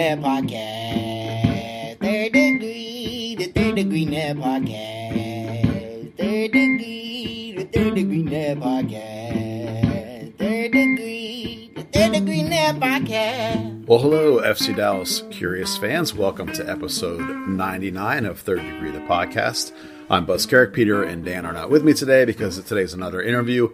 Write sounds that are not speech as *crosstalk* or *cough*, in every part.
Net Podcast. Third degree, the third degree net podcast. Third degree, the third degree net podcast. Third degree, the third degree net podcast. Well, hello, FC Dallas curious fans. Welcome to episode 99 of Third Degree, the podcast. I'm Buzz Carrick. Peter and Dan are not with me today because today's another interview.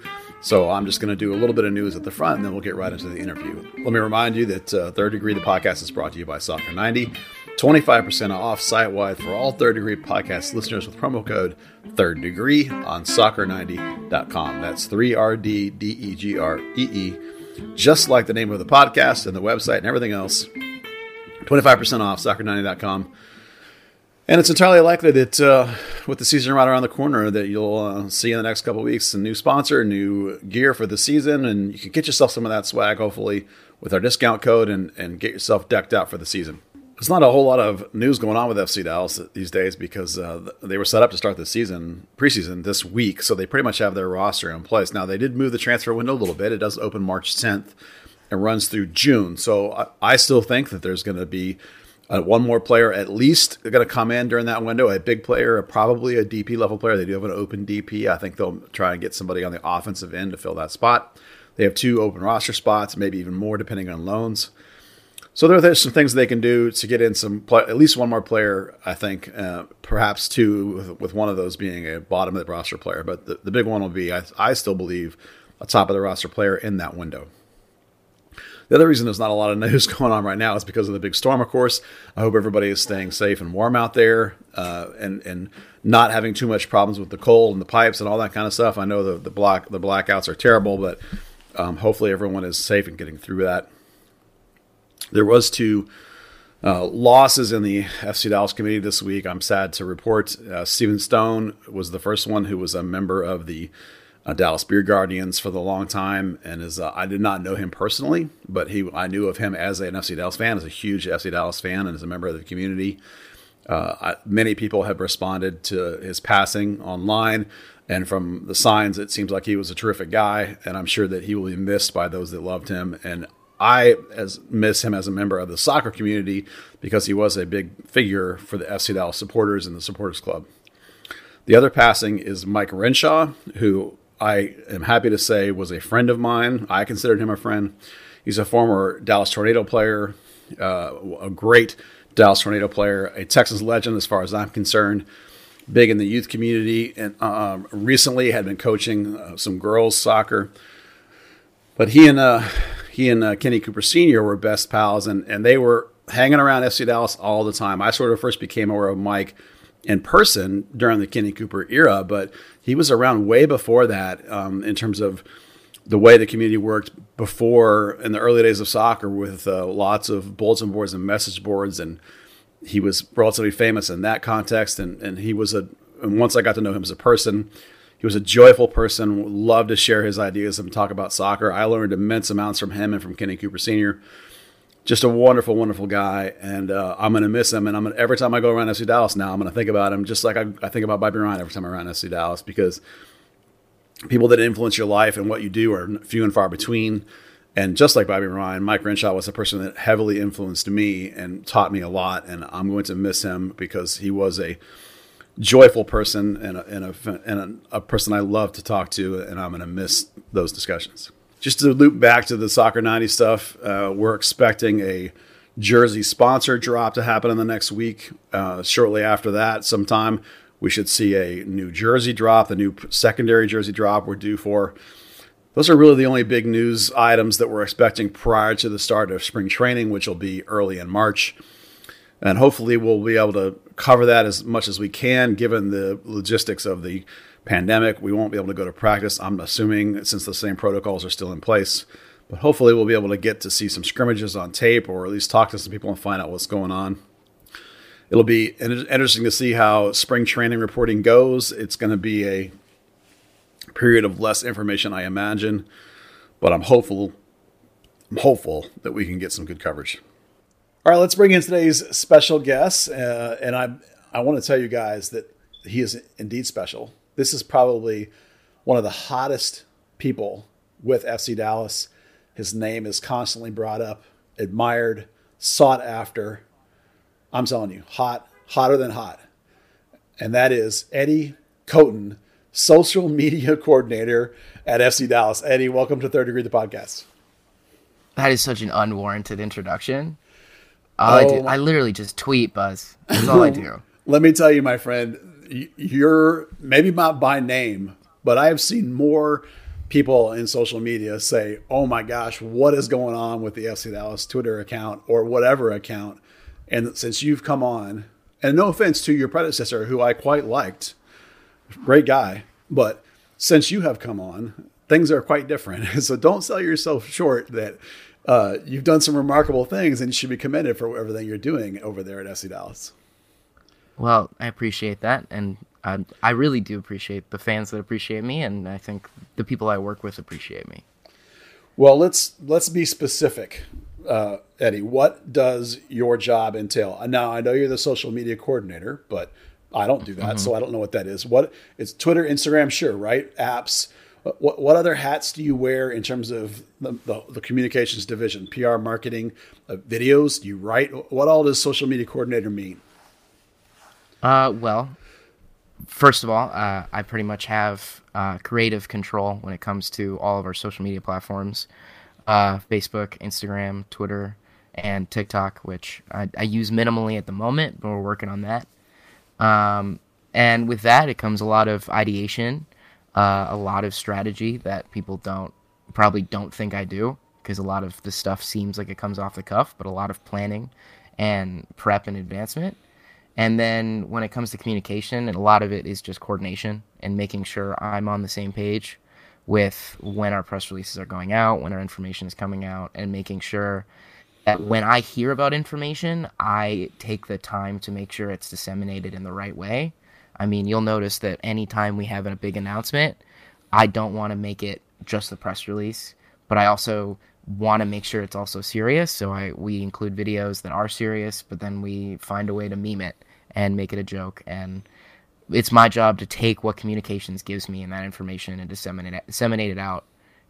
So I'm just going to do a little bit of news at the front and then we'll get right into the interview. Let me remind you that uh, Third Degree, the podcast, is brought to you by Soccer 90. 25% off site wide for all Third Degree podcast listeners with promo code Third Degree on soccer90.com. That's 3RDDEGREE, just like the name of the podcast and the website and everything else. 25% off soccer90.com. And it's entirely likely that uh, with the season right around the corner, that you'll uh, see in the next couple weeks a new sponsor, new gear for the season, and you can get yourself some of that swag, hopefully, with our discount code and, and get yourself decked out for the season. There's not a whole lot of news going on with FC Dallas these days because uh, they were set up to start the season preseason this week, so they pretty much have their roster in place. Now they did move the transfer window a little bit. It does open March 10th and runs through June. So I, I still think that there's going to be uh, one more player at least going to come in during that window. A big player, probably a DP level player. They do have an open DP. I think they'll try and get somebody on the offensive end to fill that spot. They have two open roster spots, maybe even more depending on loans. So there, there's some things they can do to get in some play, at least one more player. I think uh, perhaps two, with, with, one of those being a bottom of the roster player. But the, the big one will be I, I still believe a top of the roster player in that window. The other reason there's not a lot of *laughs* news going on right now is because of the big storm, of course. I hope everybody is staying safe and warm out there uh, and, and not having too much problems with the cold and the pipes and all that kind of stuff. I know the, the, black, the blackouts are terrible, but um, hopefully everyone is safe and getting through that. There was two uh, losses in the FC Dallas committee this week. I'm sad to report. Uh, Stephen Stone was the first one who was a member of the uh, Dallas Beer Guardians for the long time, and is uh, I did not know him personally, but he I knew of him as an FC Dallas fan, as a huge FC Dallas fan, and as a member of the community. Uh, I, many people have responded to his passing online, and from the signs, it seems like he was a terrific guy, and I'm sure that he will be missed by those that loved him. And I as miss him as a member of the soccer community because he was a big figure for the FC Dallas supporters and the supporters club. The other passing is Mike Renshaw, who I am happy to say was a friend of mine. I considered him a friend. He's a former Dallas Tornado player, uh, a great Dallas Tornado player, a Texas legend as far as I'm concerned. Big in the youth community, and um, recently had been coaching uh, some girls soccer. But he and uh, he and uh, Kenny Cooper Sr. were best pals, and and they were hanging around FC Dallas all the time. I sort of first became aware of Mike in person during the Kenny Cooper era, but he was around way before that um, in terms of the way the community worked before in the early days of soccer with uh, lots of bulletin boards and message boards. And he was relatively famous in that context. And, and he was a, and once I got to know him as a person, he was a joyful person, loved to share his ideas and talk about soccer. I learned immense amounts from him and from Kenny Cooper Sr just a wonderful, wonderful guy, and uh, I'm going to miss him. And I'm gonna, every time I go around FC Dallas now, I'm going to think about him just like I, I think about Bobby Rhine every time I'm around FC Dallas because people that influence your life and what you do are few and far between. And just like Bobby Rhine, Mike Renshaw was a person that heavily influenced me and taught me a lot. And I'm going to miss him because he was a joyful person and a, and a, and a, a person I love to talk to. And I'm going to miss those discussions just to loop back to the Soccer 90 stuff, uh, we're expecting a jersey sponsor drop to happen in the next week. Uh, shortly after that, sometime, we should see a new jersey drop, the new secondary jersey drop we're due for. Those are really the only big news items that we're expecting prior to the start of spring training, which will be early in March. And hopefully, we'll be able to cover that as much as we can, given the logistics of the pandemic. We won't be able to go to practice, I'm assuming, since the same protocols are still in place. But hopefully, we'll be able to get to see some scrimmages on tape or at least talk to some people and find out what's going on. It'll be interesting to see how spring training reporting goes. It's going to be a period of less information, I imagine, but I'm hopeful. I'm hopeful that we can get some good coverage. All right, let's bring in today's special guest, uh, and I I want to tell you guys that he is indeed special. This is probably one of the hottest people with FC Dallas. His name is constantly brought up, admired, sought after. I'm telling you, hot, hotter than hot. And that is Eddie Coaten, social media *laughs* coordinator at FC Dallas. Eddie, welcome to Third Degree the podcast. That is such an unwarranted introduction. All oh, I do, I literally just tweet, Buzz. That's all I *laughs* do. Let me tell you, my friend, you're maybe not by name, but I have seen more people in social media say, "Oh my gosh, what is going on with the FC Dallas Twitter account or whatever account?" And since you've come on, and no offense to your predecessor, who I quite liked, great guy, but since you have come on, things are quite different. *laughs* so don't sell yourself short that uh, you've done some remarkable things and you should be commended for everything you're doing over there at FC Dallas. Well, I appreciate that. And I, I really do appreciate the fans that appreciate me. And I think the people I work with appreciate me. Well, let's let's be specific, uh, Eddie. What does your job entail? Now, I know you're the social media coordinator, but I don't do that, mm-hmm. so I don't know what that is. What it's Twitter, Instagram, sure, right? Apps. What what other hats do you wear in terms of the, the, the communications division, PR, marketing, uh, videos? Do you write? What all does social media coordinator mean? Uh, well, first of all, uh, I pretty much have uh, creative control when it comes to all of our social media platforms uh, Facebook, Instagram, Twitter, and TikTok, which I, I, use minimally at the moment, but we're working on that. Um, and with that, it comes a lot of ideation, uh, a lot of strategy that people don't probably don't think I do because a lot of the stuff seems like it comes off the cuff, but a lot of planning and prep and advancement. And then when it comes to communication, and a lot of it is just coordination and making sure I'm on the same page with when our press releases are going out, when our information is coming out, and making sure that when I hear about information, I take the time to make sure it's disseminated in the right way. I mean, you'll notice that anytime we have a big announcement, I don't want to make it just the press release, but I also want to make sure it's also serious. So I we include videos that are serious, but then we find a way to meme it and make it a joke. And it's my job to take what communications gives me and that information and disseminate it, disseminate it out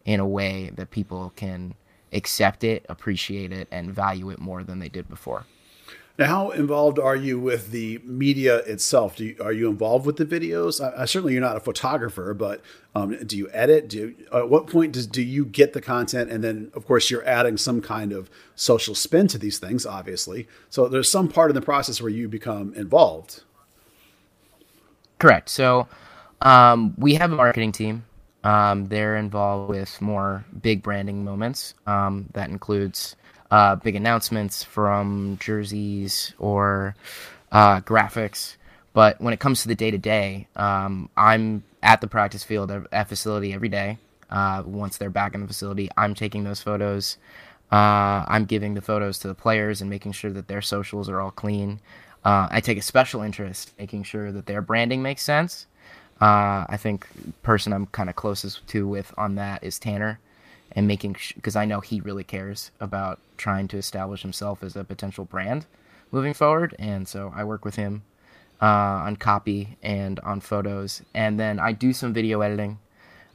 in a way that people can accept it, appreciate it, and value it more than they did before. Now, how involved are you with the media itself? You, are you involved with the videos? I, I, certainly, you're not a photographer, but um, do you edit? Do you, at what point does do you get the content? And then, of course, you're adding some kind of social spin to these things, obviously. So there's some part in the process where you become involved. Correct. So um, we have a marketing team um, they're involved with more big branding moments. Um, that includes uh, big announcements from jerseys or uh, graphics. But when it comes to the day to day, um I'm at the practice field at facility every day. Uh, once they're back in the facility, I'm taking those photos. Uh, I'm giving the photos to the players and making sure that their socials are all clean. Uh, I take a special interest making sure that their branding makes sense uh, I think person I'm kind of closest to with on that is Tanner, and making because sh- I know he really cares about trying to establish himself as a potential brand moving forward, and so I work with him uh, on copy and on photos, and then I do some video editing.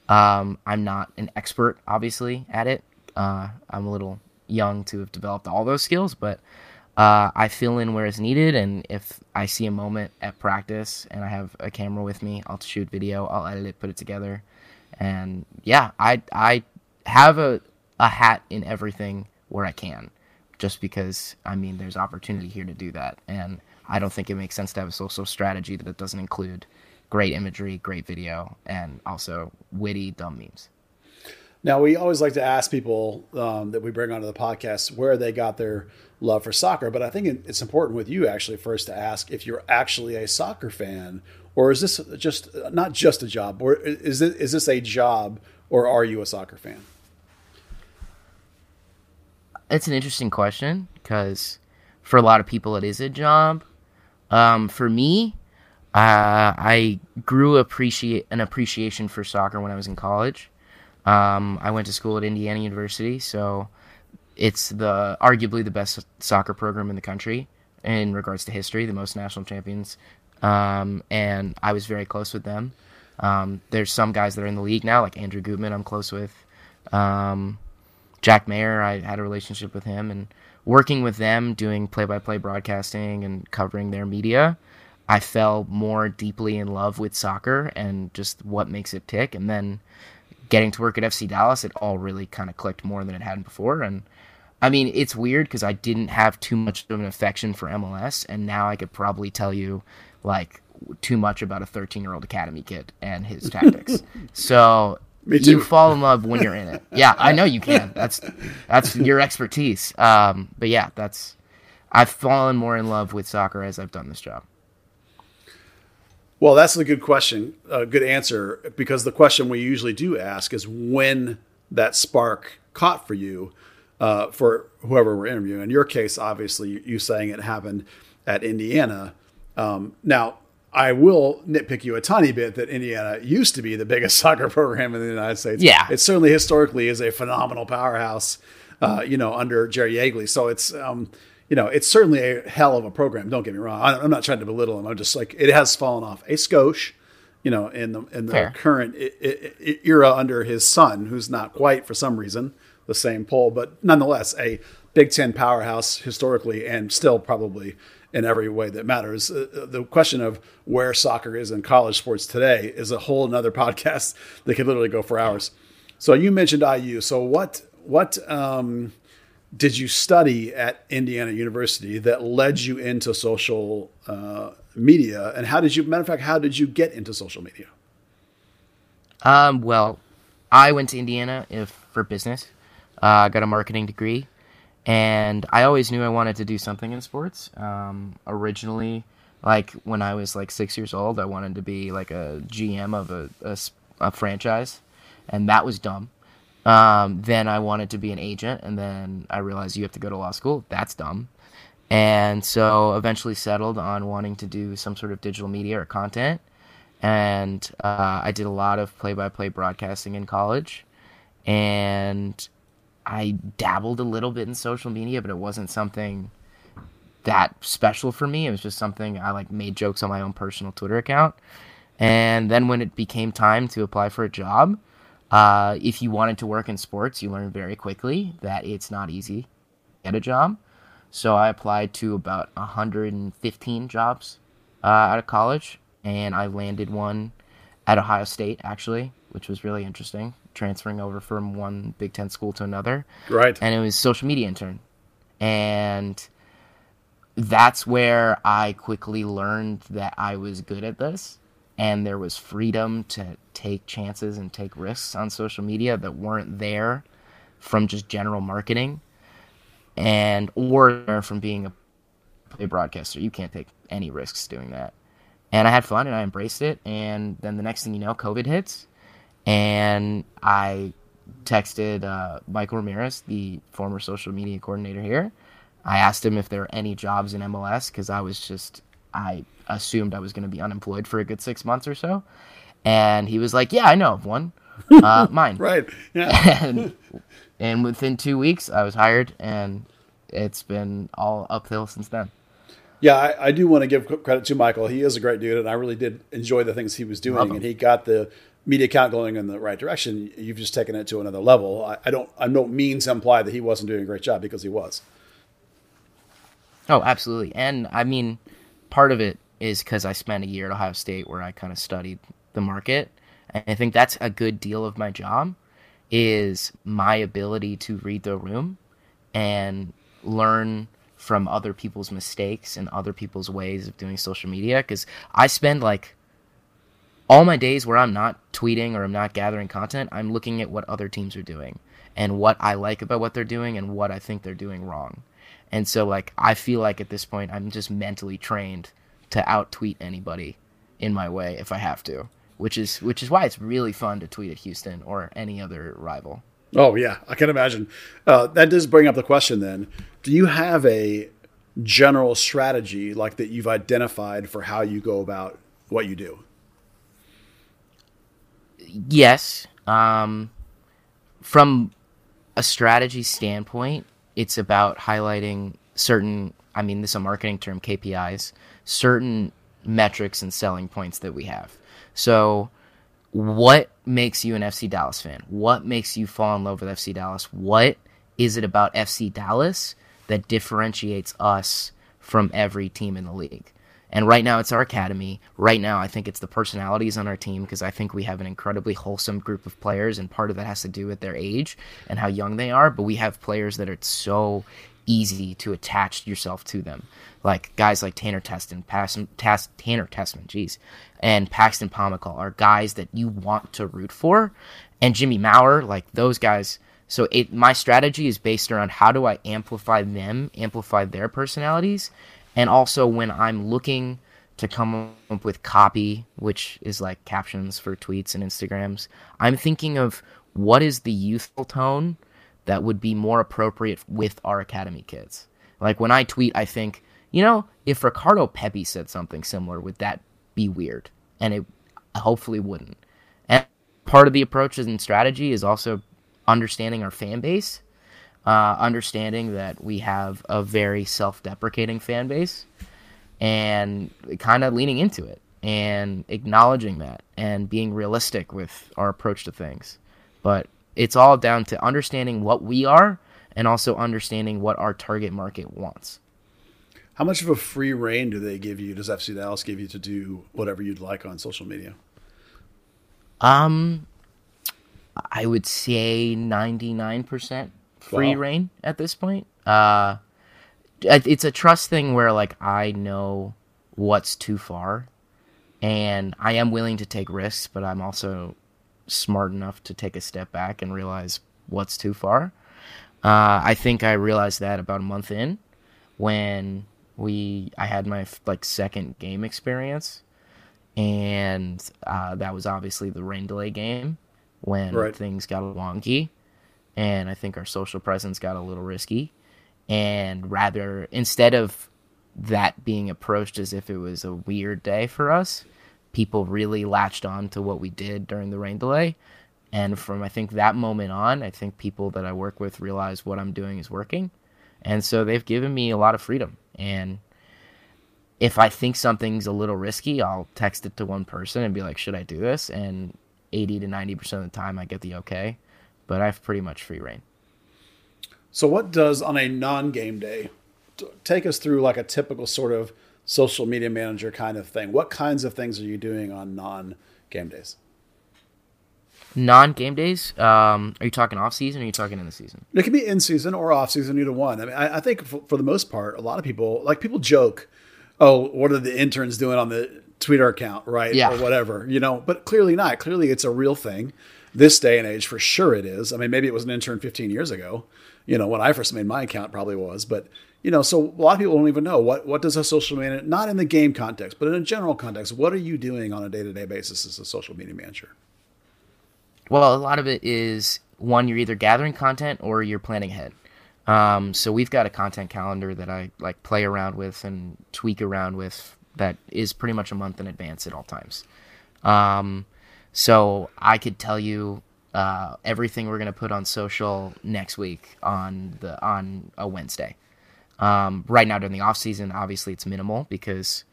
Um, I'm not an expert, obviously, at it. Uh, I'm a little young to have developed all those skills, but uh, I fill in where it's needed, and if I see a moment at practice and I have a camera with me, I'll shoot video, I'll edit it, put it together, and yeah, I I have a a hat in everything where I can, just because I mean there's opportunity here to do that, and I don't think it makes sense to have a social strategy that doesn't include great imagery, great video, and also witty dumb memes. Now, we always like to ask people um, that we bring onto the podcast where they got their love for soccer, but I think it's important with you actually first to ask if you're actually a soccer fan, or is this just not just a job, or is it is this a job, or are you a soccer fan? It's an interesting question because for a lot of people it is a job. Um, for me, uh, I grew appreciate an appreciation for soccer when I was in college. Um, I went to school at Indiana University, so it's the arguably the best soccer program in the country in regards to history, the most national champions, um, and I was very close with them. Um, there's some guys that are in the league now, like Andrew Gutman, I'm close with. Um, Jack Maher, I had a relationship with him, and working with them, doing play by play broadcasting and covering their media, I fell more deeply in love with soccer and just what makes it tick. And then getting to work at FC Dallas, it all really kind of clicked more than it had before. And I mean, it's weird because I didn't have too much of an affection for MLS, and now I could probably tell you like too much about a 13 year old academy kid and his tactics. *laughs* so you fall in love when you're in it. *laughs* Yeah, I know you can. That's that's your expertise. Um, but yeah, that's I've fallen more in love with soccer as I've done this job. Well, that's a good question, a good answer, because the question we usually do ask is when that spark caught for you, uh, for whoever we're interviewing. In your case, obviously, you saying it happened at Indiana. Um, now, I will nitpick you a tiny bit that Indiana used to be the biggest *laughs* soccer program in the United States. Yeah, it certainly historically is a phenomenal powerhouse. Uh, you know, under Jerry Yeagley. So it's um, you know, it's certainly a hell of a program. Don't get me wrong. I'm not trying to belittle him. I'm just like it has fallen off a skosh. You know, in the in the Fair. current era under his son, who's not quite for some reason the same pole, but nonetheless a Big Ten powerhouse historically, and still probably in every way that matters. Uh, uh, the question of where soccer is in college sports today is a whole another *laughs* podcast that could literally go for hours. So you mentioned IU. So what what um, did you study at Indiana University that led you into social uh, media? And how did you, matter of fact, how did you get into social media? Um, well, I went to Indiana if for business. I uh, got a marketing degree, and I always knew I wanted to do something in sports. Um, originally, like when I was like six years old, I wanted to be like a GM of a, a, a franchise, and that was dumb. Um, then I wanted to be an agent, and then I realized you have to go to law school. That's dumb. And so eventually settled on wanting to do some sort of digital media or content. And uh, I did a lot of play by play broadcasting in college. And I dabbled a little bit in social media, but it wasn't something that special for me. It was just something I like made jokes on my own personal Twitter account. And then when it became time to apply for a job, uh, if you wanted to work in sports, you learn very quickly that it's not easy to get a job. So I applied to about 115 jobs uh, out of college, and I landed one at Ohio State, actually, which was really interesting, transferring over from one Big Ten school to another. Right. And it was social media intern. And that's where I quickly learned that I was good at this and there was freedom to take chances and take risks on social media that weren't there from just general marketing and or from being a play broadcaster. You can't take any risks doing that. And I had fun and I embraced it. And then the next thing you know, COVID hits, and I texted uh, Michael Ramirez, the former social media coordinator here. I asked him if there are any jobs in MLS because I was just I assumed I was going to be unemployed for a good six months or so. And he was like, "Yeah, I know of one, *laughs* uh, mine." right. Yeah. *laughs* and, and within two weeks, I was hired, and it's been all uphill since then. Yeah, I, I, do want to give credit to Michael. He is a great dude, and I really did enjoy the things he was doing, and he got the media count going in the right direction. You've just taken it to another level. I, I don't, I don't mean to imply that he wasn't doing a great job because he was. Oh, absolutely, and I mean, part of it is because I spent a year at Ohio State where I kind of studied the market. And I think that's a good deal of my job is my ability to read the room and learn from other people's mistakes and other people's ways of doing social media because I spend like all my days where I'm not tweeting or I'm not gathering content, I'm looking at what other teams are doing and what I like about what they're doing and what I think they're doing wrong. And so like I feel like at this point I'm just mentally trained to out tweet anybody in my way if I have to, which is which is why it's really fun to tweet at Houston or any other rival. Oh yeah, I can imagine. Uh, that does bring up the question. Then, do you have a general strategy like that you've identified for how you go about what you do? Yes. Um, from a strategy standpoint, it's about highlighting certain. I mean, this is a marketing term, KPIs certain metrics and selling points that we have. So, what makes you an FC Dallas fan? What makes you fall in love with FC Dallas? What is it about FC Dallas that differentiates us from every team in the league. And right now it's our academy. Right now I think it's the personalities on our team because I think we have an incredibly wholesome group of players and part of that has to do with their age and how young they are, but we have players that are so easy to attach yourself to them. Like guys like Tanner Teston, Paxton, Tas, Tanner Tessmann, jeez, and Paxton Pomykal are guys that you want to root for. And Jimmy Maurer, like those guys. So it, my strategy is based around how do I amplify them, amplify their personalities, and also when I'm looking to come up with copy, which is like captions for tweets and Instagrams, I'm thinking of what is the youthful tone that would be more appropriate with our academy kids. Like when I tweet, I think, you know, if Ricardo Pepi said something similar, would that be weird? And it hopefully wouldn't. And part of the approach and strategy is also understanding our fan base uh, understanding that we have a very self-deprecating fan base and kind of leaning into it and acknowledging that and being realistic with our approach to things. But it's all down to understanding what we are and also understanding what our target market wants. How much of a free reign do they give you? Does fc dallas give you to do whatever you'd like on social media? Um i would say 99% free wow. reign at this point. Uh, it's a trust thing where like I know what's too far, and I am willing to take risks, but I'm also smart enough to take a step back and realize what's too far. Uh, I think I realized that about a month in when we I had my like second game experience, and uh, that was obviously the rain delay game when right. things got wonky and I think our social presence got a little risky. And rather, instead of that being approached as if it was a weird day for us, people really latched on to what we did during the rain delay. And from I think that moment on, I think people that I work with realize what I'm doing is working. And so they've given me a lot of freedom. And if I think something's a little risky, I'll text it to one person and be like, should I do this? And 80 to 90% of the time, I get the okay but I have pretty much free reign. So, what does on a non game day take us through like a typical sort of social media manager kind of thing? What kinds of things are you doing on non game days? Non game days? Um, are you talking off season or are you talking in the season? It can be in season or off season, either one. I mean, I, I think for, for, the most part, a lot of people like people joke, "Oh, what are the interns doing on the Twitter account, right? Yeah. or whatever." You know, but clearly not. Clearly, it's a real thing this day and age, for sure it is. I mean, maybe it was an intern 15 years ago. You know, when I first made my account, probably was. But you know, so a lot of people don't even know what what does a social media not in the game context, but in a general context. What are you doing on a day to day basis as a social media manager? Well, a lot of it is one, you're either gathering content or you're planning ahead. Um, so we've got a content calendar that I like play around with and tweak around with that is pretty much a month in advance at all times. Um, so I could tell you uh, everything we're gonna put on social next week on the on a Wednesday. Um, right now during the off season, obviously it's minimal because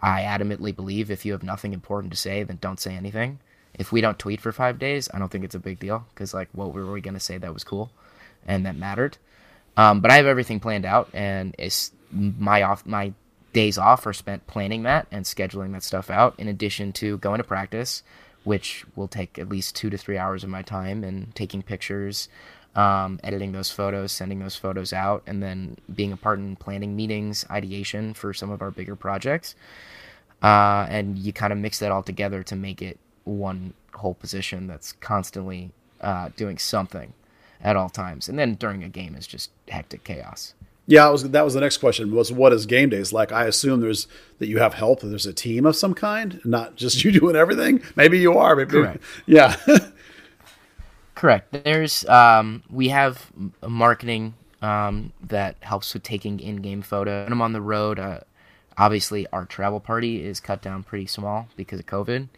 I adamantly believe if you have nothing important to say, then don't say anything. If we don't tweet for five days, I don't think it's a big deal because like what were we gonna say that was cool and that mattered. Um, but I have everything planned out, and it's my off my days off are spent planning that and scheduling that stuff out. In addition to going to practice, which will take at least two to three hours of my time and taking pictures, um, editing those photos, sending those photos out, and then being a part in planning meetings, ideation for some of our bigger projects. Uh, and you kind of mix that all together to make it one whole position that's constantly uh, doing something at all times. And then during a game is just hectic chaos. Yeah, was, that was the next question. Was what is game days like? I assume there's that you have help. There's a team of some kind, not just you doing everything. Maybe you are. Maybe, Correct. *laughs* Yeah. *laughs* Correct. There's um, we have marketing um, that helps with taking in-game photo. When I'm on the road, uh, obviously our travel party is cut down pretty small because of COVID.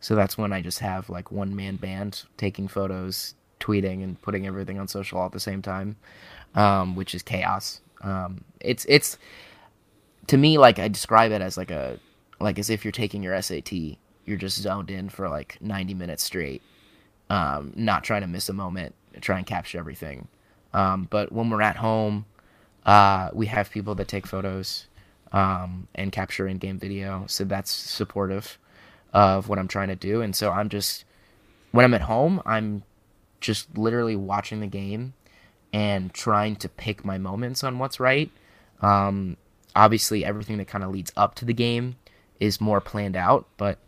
So that's when I just have like one man band taking photos, tweeting, and putting everything on social all at the same time, um, which is chaos. Um, it's it's to me like I describe it as like a like as if you're taking your SAT. You're just zoned in for like 90 minutes straight, um, not trying to miss a moment, try and capture everything. Um, but when we're at home, Uh, we have people that take photos um, and capture in-game video, so that's supportive of what I'm trying to do. And so I'm just when I'm at home, I'm just literally watching the game and trying to pick my moments on what's right. Um, obviously, everything that kind of leads up to the game is more planned out, but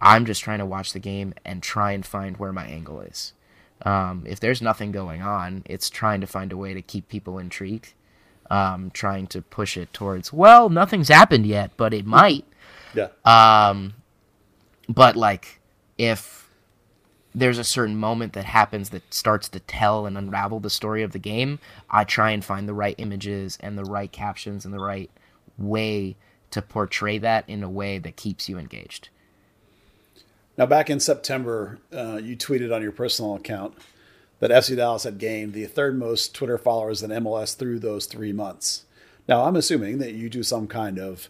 I'm just trying to watch the game and try and find where my angle is. Um, if there's nothing going on, it's trying to find a way to keep people intrigued, um, trying to push it towards, well, nothing's happened yet, but it might. Yeah. Um, but like, if there's a certain moment that happens that starts to tell and unravel the story of the game, I try and find the right images and the right captions and the right way to portray that in a way that keeps you engaged. Now, back in September, uh, you tweeted on your personal account that FC Dallas had gained the third most Twitter followers in MLS through those three months. Now, I'm assuming that you do some kind of,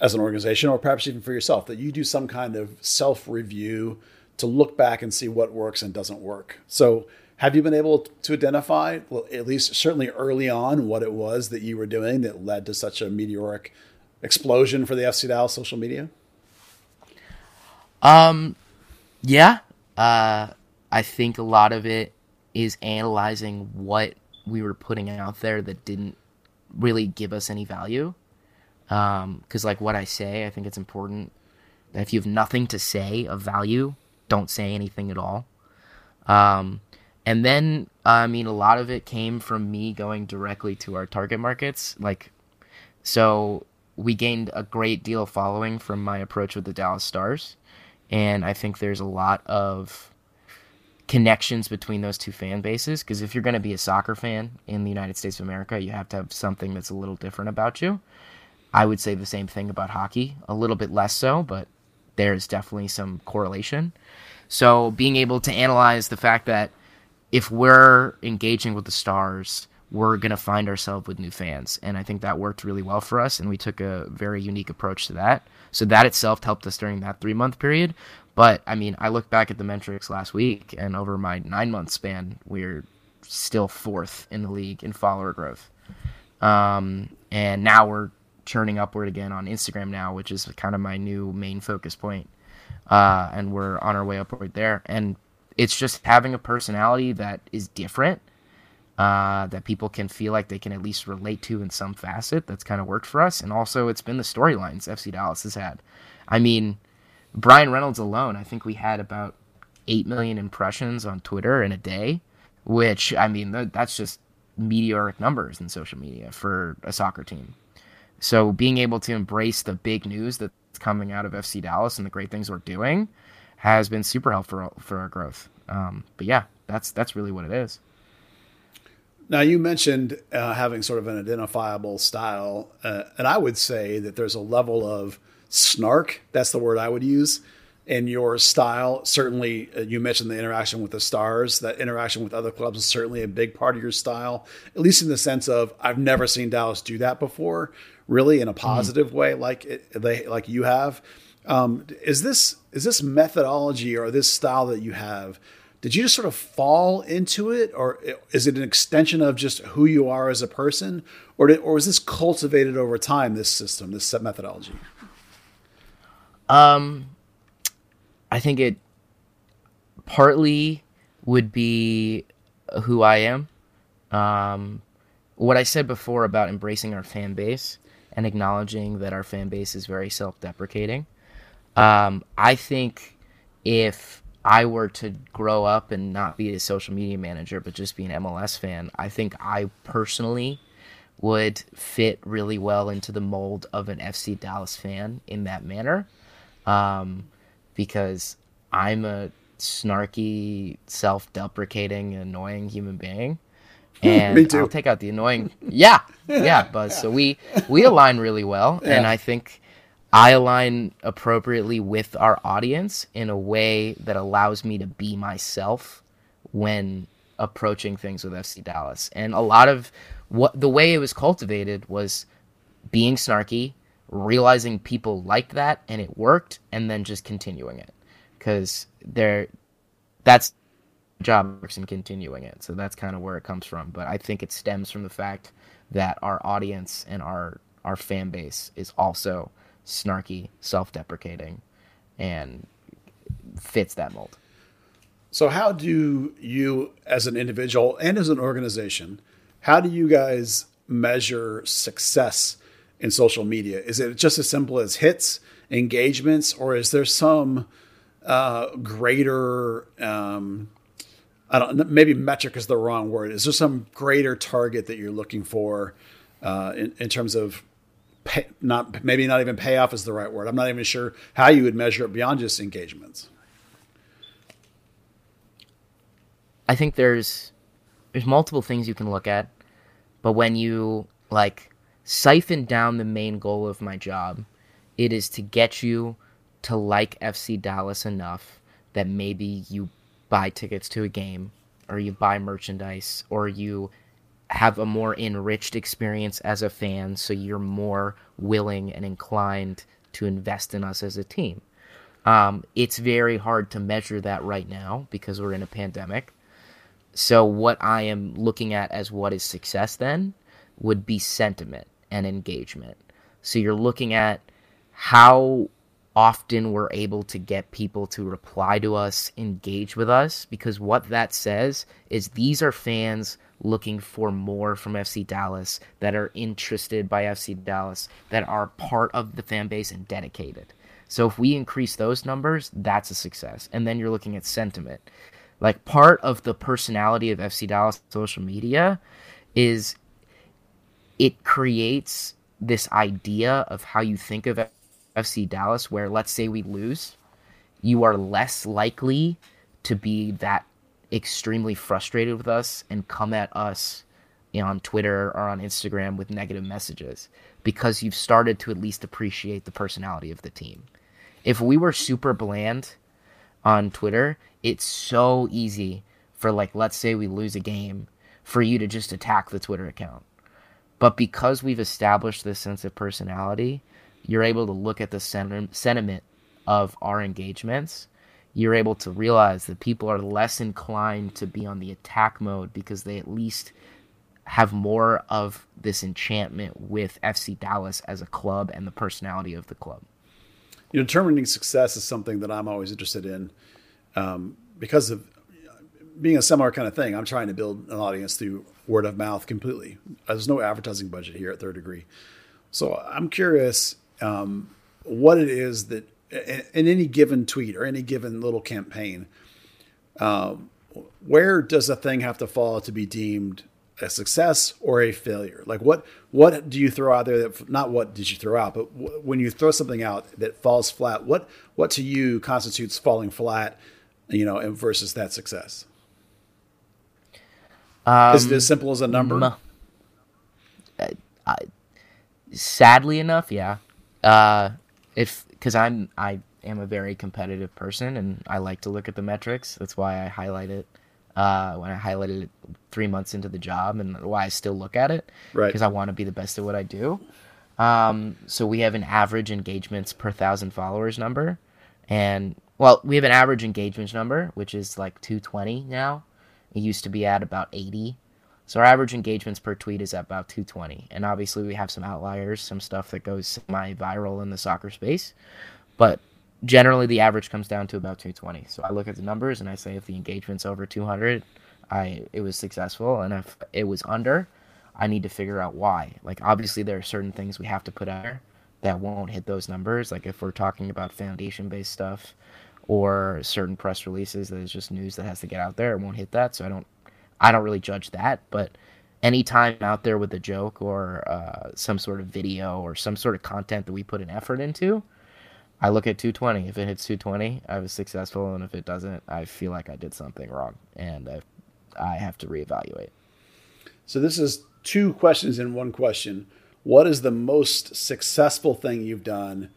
as an organization, or perhaps even for yourself, that you do some kind of self review to look back and see what works and doesn't work. So, have you been able to identify, well, at least certainly early on, what it was that you were doing that led to such a meteoric explosion for the FC Dallas social media? Um, yeah. Uh, I think a lot of it is analyzing what we were putting out there that didn't really give us any value. Um, because like what I say, I think it's important that if you have nothing to say of value, don't say anything at all. Um, and then I mean, a lot of it came from me going directly to our target markets. Like, so we gained a great deal of following from my approach with the Dallas Stars and I think there's a lot of connections between those two fan bases because if you're going to be a soccer fan in the United States of America, you have to have something that's a little different about you. I would say the same thing about hockey, a little bit less so, but there's definitely some correlation. So being able to analyze the fact that if we're engaging with the stars, we're going to find ourselves with new fans. And I think that worked really well for us. And we took a very unique approach to that. So that itself helped us during that three month period. But I mean, I look back at the metrics last week, and over my nine month span, we're still fourth in the league in follower growth. Um, and now we're churning upward again on Instagram now, which is kind of my new main focus point. Uh, and we're on our way upward there. And it's just having a personality that is different, uh, that people can feel like they can at least relate to in some facet. That's kind of worked for us. And also, it's been the storylines FC Dallas has had. I mean, Bryan Reynolds alone, I think we had about 8 million impressions on Twitter in a day, which, I mean, that's just meteoric numbers in social media for a soccer team. So being able to embrace the big news that's coming out of FC Dallas and the great things we're doing has been super helpful for our growth. Um, but yeah, that's that's really what it is. Now you mentioned uh, having sort of an identifiable style, uh, and I would say that there's a level of snark. That's the word I would use in your style. Certainly, uh, you mentioned the interaction with the stars. That interaction with other clubs is certainly a big part of your style, at least in the sense of I've never seen Dallas do that before, really in a positive mm. way, like it, they like you have. Um, is this is this methodology or this style that you have? Did you just sort of fall into it, or is it an extension of just who you are as a person, or did, or was this cultivated over time? This system, this set methodology. Um, I think it partly would be who I am. Um, what I said before about embracing our fan base and acknowledging that our fan base is very self-deprecating. Um, I think if I were to grow up and not be a social media manager, but just be an MLS fan, I think I personally would fit really well into the mold of an FC Dallas fan in that manner um, because I'm a snarky, self-deprecating, annoying human being. *laughs* And I'll take out the annoying. Yeah, yeah, *laughs* Buzz. So we we align really well, yeah. and I think I align appropriately with our audience in a way that allows me to be myself when approaching things with FC Dallas. And a lot of what the way it was cultivated was being snarky, realizing people liked that and it worked and then just continuing it because there that's job and continuing it. So that's kind of where it comes from. But I think it stems from the fact that our audience and our our fan base is also snarky, self-deprecating, and fits that mold. So how do you as an individual and as an organization, how do you guys measure success in social media? Is it just as simple as hits, engagements, or is there some uh, greater um, I don't maybe metric is the wrong word. Is there some greater target that you're looking for uh, in, in terms of pay, not maybe not even payoff is the right word. I'm not even sure how you would measure it beyond just engagements. I think there's there's multiple things you can look at, but when you like siphon down the main goal of my job, it is to get you to like FC Dallas enough that maybe you buy tickets to a game or you buy merchandise or you have a more enriched experience as a fan so you're more willing and inclined to invest in us as a team. Um, it's very hard to measure that right now because we're in a pandemic. So, what I am looking at as what is success then would be sentiment and engagement. So, you're looking at how often we're able to get people to reply to us, engage with us, because what that says is these are fans looking for more from FC Dallas, that are interested by FC Dallas, that are part of the fan base and dedicated. So if we increase those numbers, that's a success. And then you're looking at sentiment. Like part of the personality of FC Dallas social media is it creates this idea of how you think of FC Dallas, where let's say we lose, you are less likely to be that extremely frustrated with us and come at us you know, on Twitter or on Instagram with negative messages because you've started to at least appreciate the personality of the team. If we were super bland on Twitter, it's so easy for like let's say we lose a game for you to just attack the Twitter account. But because we've established this sense of personality, you're able to look at the sentiment of our engagements you're able to realize that people are less inclined to be on the attack mode because they at least have more of this enchantment with FC Dallas as a club and the personality of the club. You know, determining success is something that I'm always interested in um, because of being a similar kind of thing. I'm trying to build an audience through word of mouth completely. There's no advertising budget here at Third Degree, so I'm curious um, what it is that in any given tweet or any given little campaign, um, where does a thing have to fall to be deemed a success or a failure? Like what what do you throw out there that not what did you throw out, but w- when you throw something out that falls flat, what what to you constitutes falling flat, you know, and versus that success? Um, Is it as simple as a number? Uh, sadly enough, yeah. Uh, if because I'm I am a very competitive person and I like to look at the metrics. That's why I highlight it uh, when I highlighted it three months into the job and why I still look at it. Right. Because I want to be the best at what I do. Um, so we have an average engagements per thousand followers number, and well, we have an average engagement number which is like 220 now. It used to be at about 80. So our average engagements per tweet is at about 220. And obviously we have some outliers, some stuff that goes semi-viral in the soccer space. But generally the average comes down to about 220. So I look at the numbers and I say if the engagement's over 200, I it was successful and if it was under, I need to figure out why. Like obviously there are certain things we have to put out there that won't hit those numbers. Like if we're talking about foundation-based stuff or certain press releases that is just news that has to get out there, it won't hit that. So I don't I don't really judge that, but anytime out there with a joke or uh, some sort of video or some sort of content that we put an effort into, I look at 220. If it hits 220, I was successful, and if it doesn't, I feel like I did something wrong, and I, I have to reevaluate. So this is two questions in one question. What is the most successful thing you've done,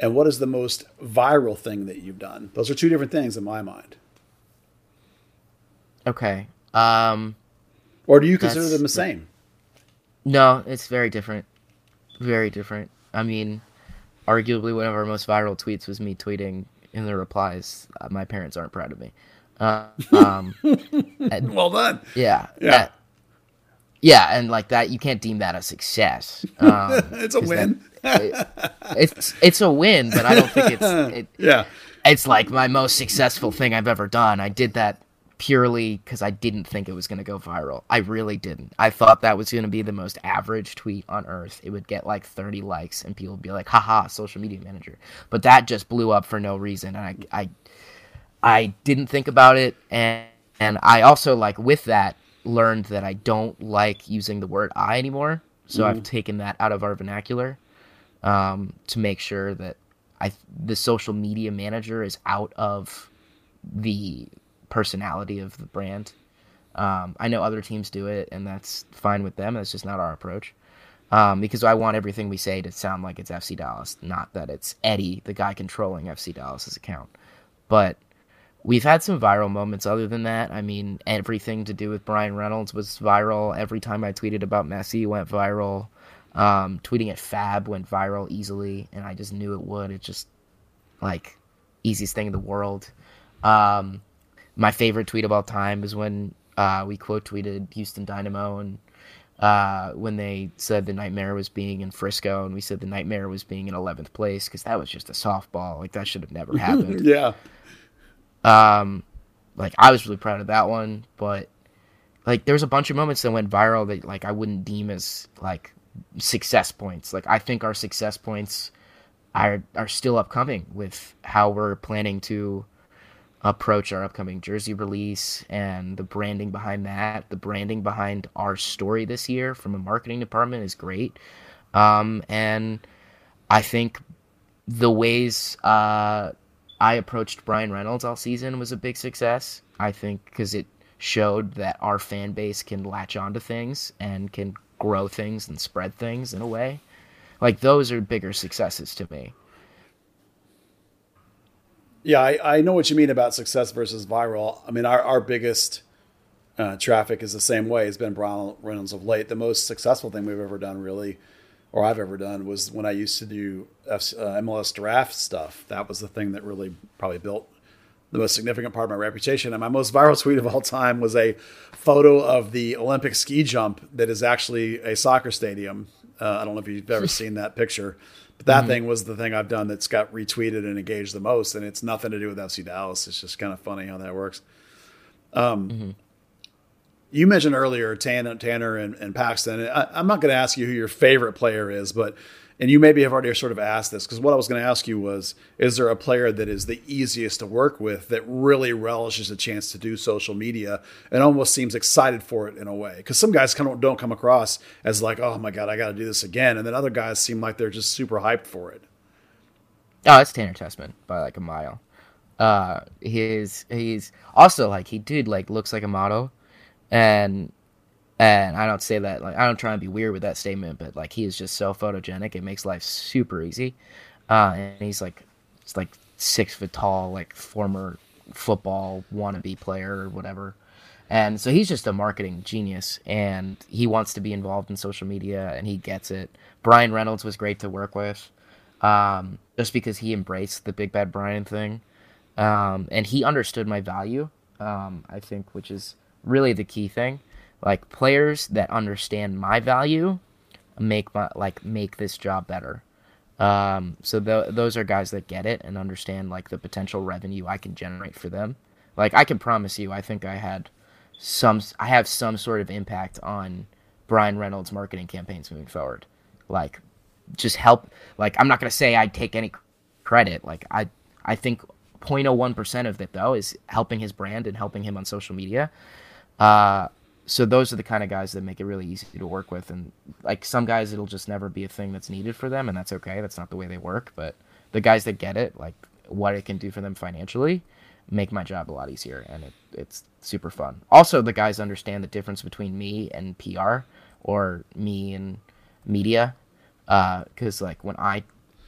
and what is the most viral thing that you've done? Those are two different things in my mind. Okay. Um, or do you consider them the same? No, it's very different. Very different. I mean, arguably one of our most viral tweets was me tweeting in the replies, uh, "My parents aren't proud of me." Uh, um, *laughs* well done. Yeah. Yeah. that- yeah, and like that, you can't deem that a success. *laughs* Um, It's a win. that- it- it's it's a win, but I don't think it's *laughs* it, Yeah. it's like my most successful thing I've ever done. I did that purely because I didn't think it was going to go viral. I really didn't. I thought that was going to be the most average tweet on earth. It would get like 30 likes and people would be like, haha, social media manager. But that just blew up for no reason. And I, I, I didn't think about it. And, and I also like with that learned that I don't like using the word I anymore. So I've taken that out of our vernacular um, to make sure that I the social media manager is out of the personality of the brand. Um, I know other teams do it, and that's fine with them. That's just not our approach. Um, because I want everything we say to sound like it's FC Dallas, not that it's Eddie, the guy controlling FC Dallas's account. But we've had some viral moments other than that. I mean, everything to do with Bryan Reynolds was viral. Every time I tweeted about Messi went viral. Um, tweeting at Fab went viral easily, and I just knew it would. It's just like easiest thing in the world. Um, my favorite tweet of all time is when uh, we quote tweeted Houston Dynamo and uh, when they said the nightmare was being in Frisco, and we said the nightmare was being in 11th place because that was just a softball. Like that should have never *laughs* happened. Yeah. Um, like I was really proud of that one, but like there was a bunch of moments that went viral that like I wouldn't deem as like success points. Like I think our success points are are still upcoming with how we're planning to approach our upcoming jersey release and the branding behind that. The branding behind our story this year from a marketing department is great. Um, and I think the ways uh, I approached Bryan Reynolds all season was a big success. I think because it showed that our fan base can latch onto things and can grow things and spread things in a way. Like those are bigger successes to me. Yeah, I, I know what you mean about success versus viral. I mean, our, our biggest uh, traffic is the same way. It's been Bryan Reynolds of late. The most successful thing we've ever done, really, or I've ever done, was when I used to do F- uh, MLS draft stuff. That was the thing that really probably built the most significant part of my reputation. And my most viral *laughs* tweet of all time was a photo of the Olympic ski jump that is actually a soccer stadium. Uh, I don't know if you've ever *laughs* seen that picture, but that thing was the thing I've done that's got retweeted and engaged the most. And it's nothing to do with FC Dallas. It's just kind of funny how that works. Um, You mentioned earlier Tanner, Tanner and, and Paxton. I, I'm not going to ask you who your favorite player is, but and you maybe have already sort of asked this because what I was going to ask you was: Is there a player that is the easiest to work with that really relishes a chance to do social media and almost seems excited for it in a way? Because some guys kind of don't come across as like, "Oh my god, I got to do this again," and then other guys seem like they're just super hyped for it. Oh, it's Tanner Tessmann by like a mile. Uh, his he's also like he dude like looks like a model, and and I don't say that like I don't try and be weird with that statement, but like he is just so photogenic. It makes life super easy. Uh, and he's like it's like six foot tall, like former football wannabe player or whatever. And so he's just a marketing genius and he wants to be involved in social media and he gets it. Bryan Reynolds was great to work with. Um, just because he embraced the big bad Bryan thing. Um, and he understood my value, um, I think, which is really the key thing. Like players that understand my value make my like make this job better. Um, so th- those are guys that get it and understand like the potential revenue I can generate for them. Like I can promise you, I think I had some, I have some sort of impact on Bryan Reynolds' marketing campaigns moving forward. Like, just help. Like I'm not gonna say I take any credit. Like I, I think 0.01 percent of it though is helping his brand and helping him on social media. Uh, so those are the kind of guys that make it really easy to work with and like some guys it'll just never be a thing that's needed for them and that's okay that's not the way they work but the guys that get it like what it can do for them financially make my job a lot easier and it, it's super fun also the guys understand the difference between me and pr or me and media because like when i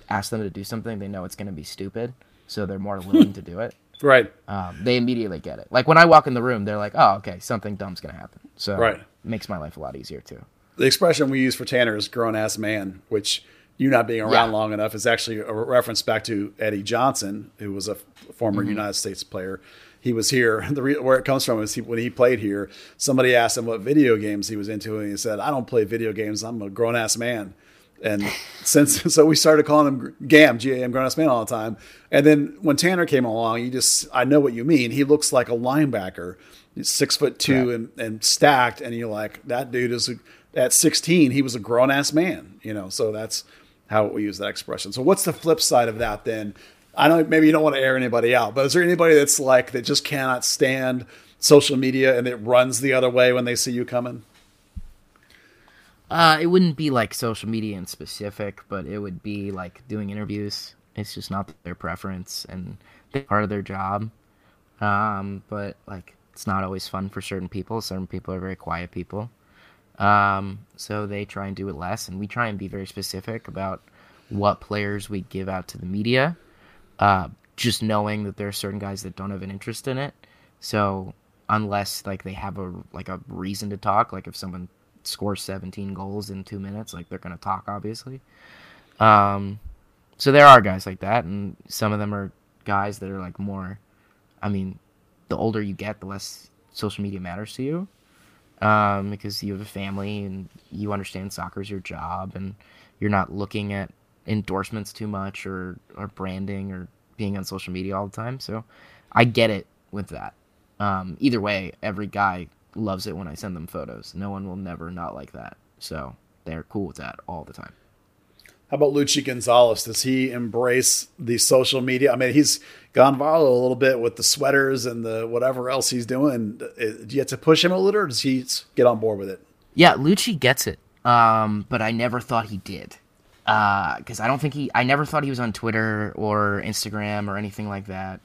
ask them to do something they know it's going to be stupid so they're more *laughs* willing to do it Right. um, they immediately get it. Like when I walk in the room, they're like, "Oh, okay, something dumb's gonna happen." So Right. it makes my life a lot easier too. the expression we use for Tanner is grown ass man, which you not being around Yeah. long enough is actually a reference back to Eddie Johnson, who was a f- former Mm-hmm. United States player. He was here. *laughs* The re- where it comes from is he, when he played here. Somebody asked him what video games he was into, and he said, "I don't play video games. I'm a grown ass man." And *laughs* since *laughs* so we started calling him Gam, G A M, grown ass man all the time. And then when Tanner came along, you just I know what you mean. He looks like a linebacker, He's six foot two Yeah. and, and stacked, and you're like that dude is a, at 16 he was a grown ass man. You know, so that's how we use that expression. So what's the flip side of that then? I know maybe you don't want to air anybody out, but is there anybody that's like that just cannot stand social media and it runs the other way when they see you coming? Uh, it wouldn't be like social media in specific, but it would be like doing interviews. It's just not their preference and part of their job. Um, but like it's not always fun for certain people. Certain people are very quiet people. Um, so they try and do it less, and we try and be very specific about what players we give out to the media. Uh, just knowing that there are certain guys that don't have an interest in it. So unless like they have a like a reason to talk, like if someone scores 17 goals in two minutes, like they're gonna talk, obviously. Um, so there are guys like that, and some of them are guys that are like more. I mean, the older you get, the less social media matters to you, um, because you have a family and you understand soccer is your job, and you're not looking at endorsements too much or or branding or being on social media all the time. So I get it with that. Um, either way, every guy loves it when I send them photos. No one will never not like that. So they're cool with that all the time. How about Luchi Gonzalez? Does he embrace the social media? I mean, he's gone viral a little bit with the sweaters and the whatever else he's doing. Uh, Do you have to push him a little, or does he get on board with it? Yeah, Luchi gets it. Um, but I never thought he did. Because I don't think he. I never thought he was on Twitter or Instagram or anything like that.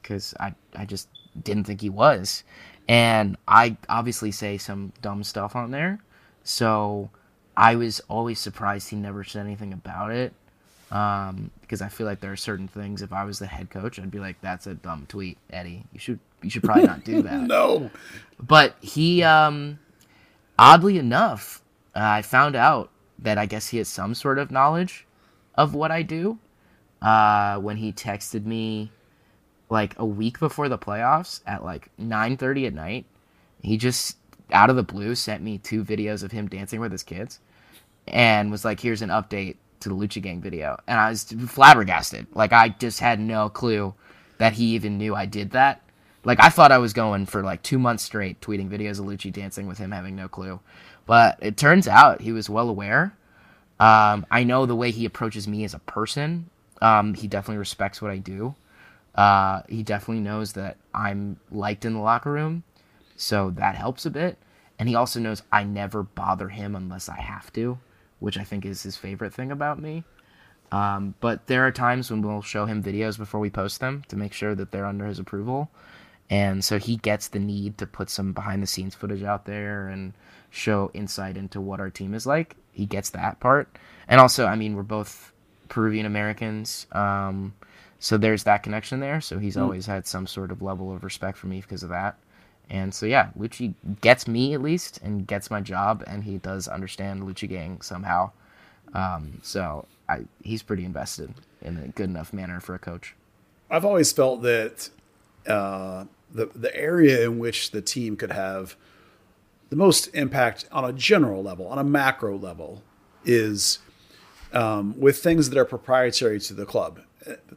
Because I, I just didn't think he was. And I obviously say some dumb stuff on there. So I was always surprised he never said anything about it. Um, because I feel like there are certain things. If I was the head coach, I'd be like, "That's a dumb tweet, Eddie. You should you should probably not do *laughs* that." No. but he um oddly enough uh, i found out that i guess he has some sort of knowledge of what i do uh when he texted me like a week before the playoffs at like 9:30 at night he just out of the blue sent me two videos of him dancing with his kids and was like here's an update to the luchi gang video and i was flabbergasted like i just had no clue that he even knew i did that like I thought I was going for like two months straight tweeting videos of Luchi dancing with him having no clue, but it turns out he was well aware. Um, I know the way he approaches me as a person. Um, he definitely respects what I do. Uh, he definitely knows that I'm liked in the locker room, so that helps a bit. And he also knows I never bother him unless I have to, which I think is his favorite thing about me. Um, but there are times when we'll show him videos before we post them to make sure that they're under his approval. And so he gets the need to put some behind the scenes footage out there and show insight into what our team is like. He gets that part. And also, I mean, we're both Peruvian Americans. Um, so there's that connection there. So he's always had some sort of level of respect for me because of that. And so, yeah, Luchi gets me at least and gets my job. And he does understand Luchi Gang somehow. Um, so I, he's pretty invested in a good enough manner for a coach. I've always felt that uh, the the area in which the team could have the most impact on a general level, on a macro level, is um, with things that are proprietary to the club.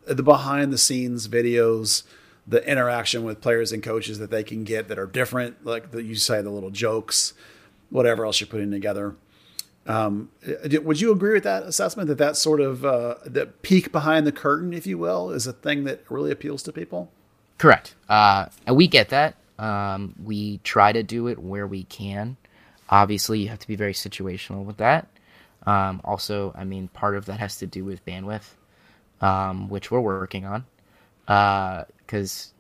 The behind the scenes videos, the interaction with players and coaches that they can get that are different, like the, you say, the little jokes, whatever else you're putting together. Um, uh, would you agree with that assessment that that sort of uh, the peek behind the curtain, if you will, is a thing that really appeals to people? Correct. Uh, and we get that. Um, we try to do it where we can. Obviously, you have to be very situational with that. Um, also, I mean, part of that has to do with bandwidth, um, which we're working on. Because,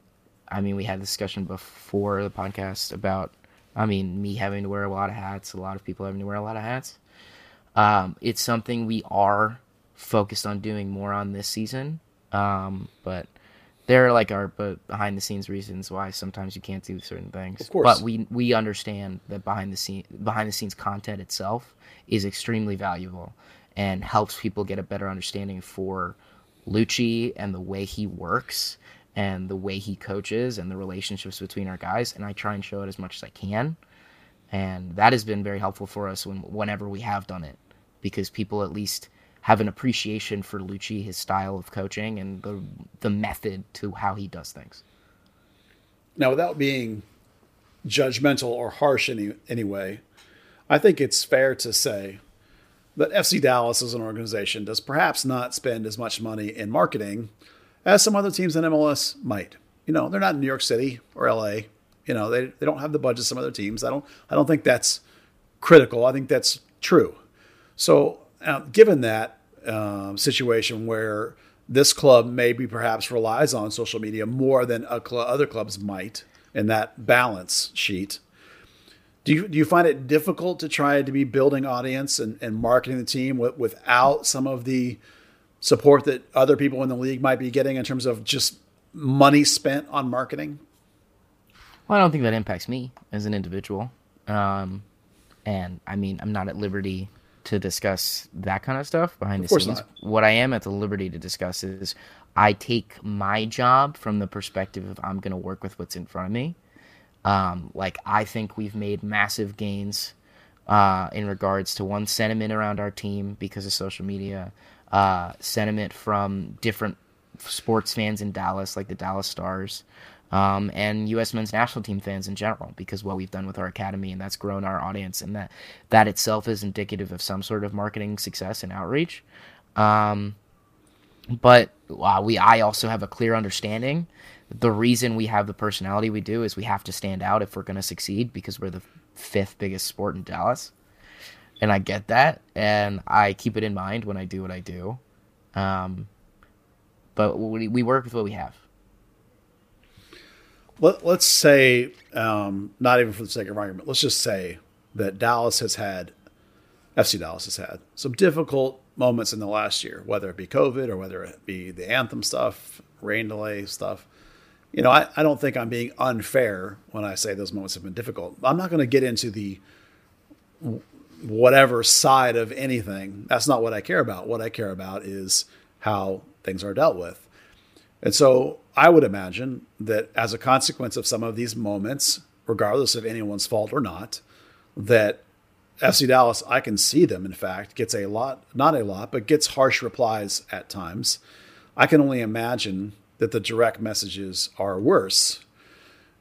I mean, we had a discussion before the podcast about, I mean, me having to wear a lot of hats, a lot of people having to wear a lot of hats. Um, it's something we are focused on doing more on this season. Um, but there are like our but behind the scenes reasons why sometimes you can't do certain things. Of course. But we we understand that behind the scene behind the scenes content itself is extremely valuable. and helps people get a better understanding for Luchi and the way he works and the way he coaches and the relationships between our guys. And I try and show it as much as I can. And that has been very helpful for us when, whenever we have done it because people at least have an appreciation for Luchi, his style of coaching, and the the method to how he does things. Now, without being judgmental or harsh in any anyway, I think it's fair to say that FC Dallas as an organization does perhaps not spend as much money in marketing as some other teams in MLS might. You know, they're not in New York City or LA. You know, they, they don't have the budget of some other teams. I don't I don't think that's critical. I think that's true. So, uh, given that um, situation where this club maybe perhaps relies on social media more than cl- other clubs might in that balance sheet, do you do you find it difficult to try to be building audience and, and marketing the team w- without some of the support that other people in the league might be getting in terms of just money spent on marketing? Well, I don't think that impacts me as an individual. Um, and I mean, I'm not at liberty to discuss that kind of stuff behind of the scenes. Not. What I am at the liberty to discuss is I take my job from the perspective of I'm going to work with what's in front of me. Um, like I think we've made massive gains uh, in regards to one sentiment around our team because of social media, uh, sentiment from different sports fans in Dallas, like the Dallas Stars, um, and U.S. men's national team fans in general, because what we've done with our academy and that's grown our audience, and that that itself is indicative of some sort of marketing success and outreach. Um, but uh, we, I also have a clear understanding. The reason we have the personality we do is we have to stand out if we're going to succeed because we're the fifth biggest sport in Dallas, and I get that, and I keep it in mind when I do what I do. Um, but we, we work with what we have let, us say, um, not even for the sake of argument, let's just say that Dallas has had, FC Dallas has had some difficult moments in the last year, whether it be COVID or whether it be the anthem stuff, rain delay stuff. You know, I, I don't think I'm being unfair when I say those moments have been difficult. I'm not going to get into the whatever side of anything. That's not what I care about. What I care about is how things are dealt with. And so I would imagine that as a consequence of some of these moments, regardless of anyone's fault or not, that FC Dallas, I can see them, in fact, gets a lot, not a lot, but gets harsh replies at times. I can only imagine that the direct messages are worse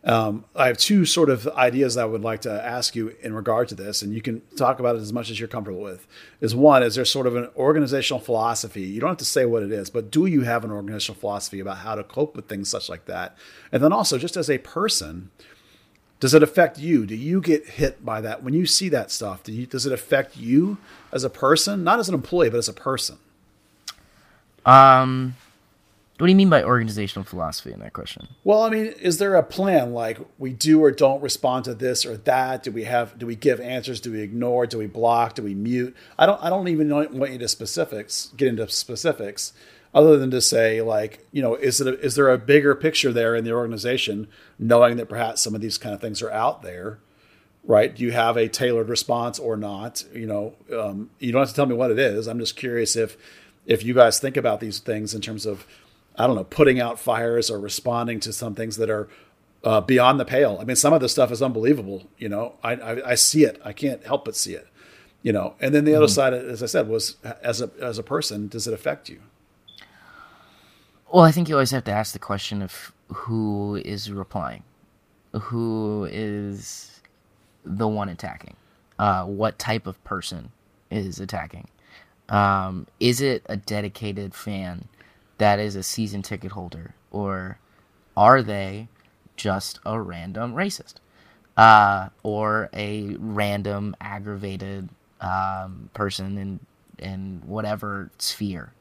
um, I have two sort of ideas I would like to ask you in regard to this, and you can talk about it as much as you're comfortable with. Is one, is there sort of an organizational philosophy? You don't have to say what it is, but do you have an organizational philosophy about how to cope with things such like that? And then also, just as a person, does it affect you? Do you get hit by that when you see that stuff? Do you, does it affect you as a person, not as an employee, but as a person? Um, what do you mean by organizational philosophy in that question? Well, I mean, is there a plan like we do or don't respond to this or that? Do we have do we give answers? Do we ignore? Do we block? Do we mute? I don't I don't even want you to specifics get into specifics other than to say like, you know, is it a, is there a bigger picture there in the organization knowing that perhaps some of these kind of things are out there? Right? Do you have a tailored response or not? You know, um, you don't have to tell me what it is. I'm just curious if if you guys think about these things in terms of I don't know, putting out fires or responding to some things that are uh, beyond the pale. I mean, some of this stuff is unbelievable. You know, I, I, I see it. I can't help but see it. You know, and then the mm-hmm. other side, as I said, was as a as a person, does it affect you? Well, I think you always have to ask the question of who is replying, who is the one attacking, uh, what type of person is attacking. Um, is it a dedicated fan that is a season ticket holder, or are they just a random racist, uh, or a random aggravated um, person in in whatever sphere?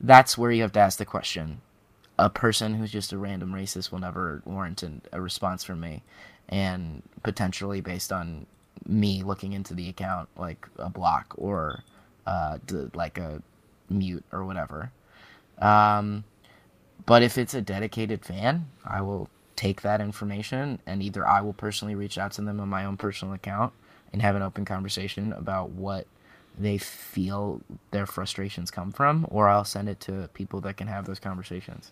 That's where you have to ask the question. A person who's just a random racist will never warrant a response from me, and potentially based on me looking into the account, like a block or uh, like a mute or whatever. Um, but if it's a dedicated fan, I will take that information and either I will personally reach out to them on my own personal account and have an open conversation about what they feel their frustrations come from, or I'll send it to people that can have those conversations.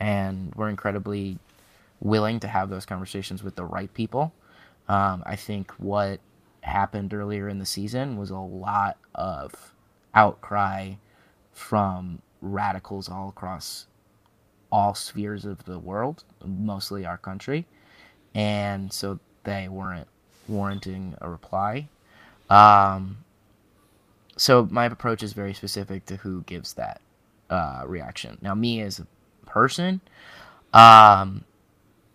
And we're incredibly willing to have those conversations with the right people. Um, I think what happened earlier in the season was a lot of outcry from radicals all across all spheres of the world, mostly our country, and so they weren't warranting a reply. Um, so my approach is very specific to who gives that uh, reaction. Now, me as a person, um,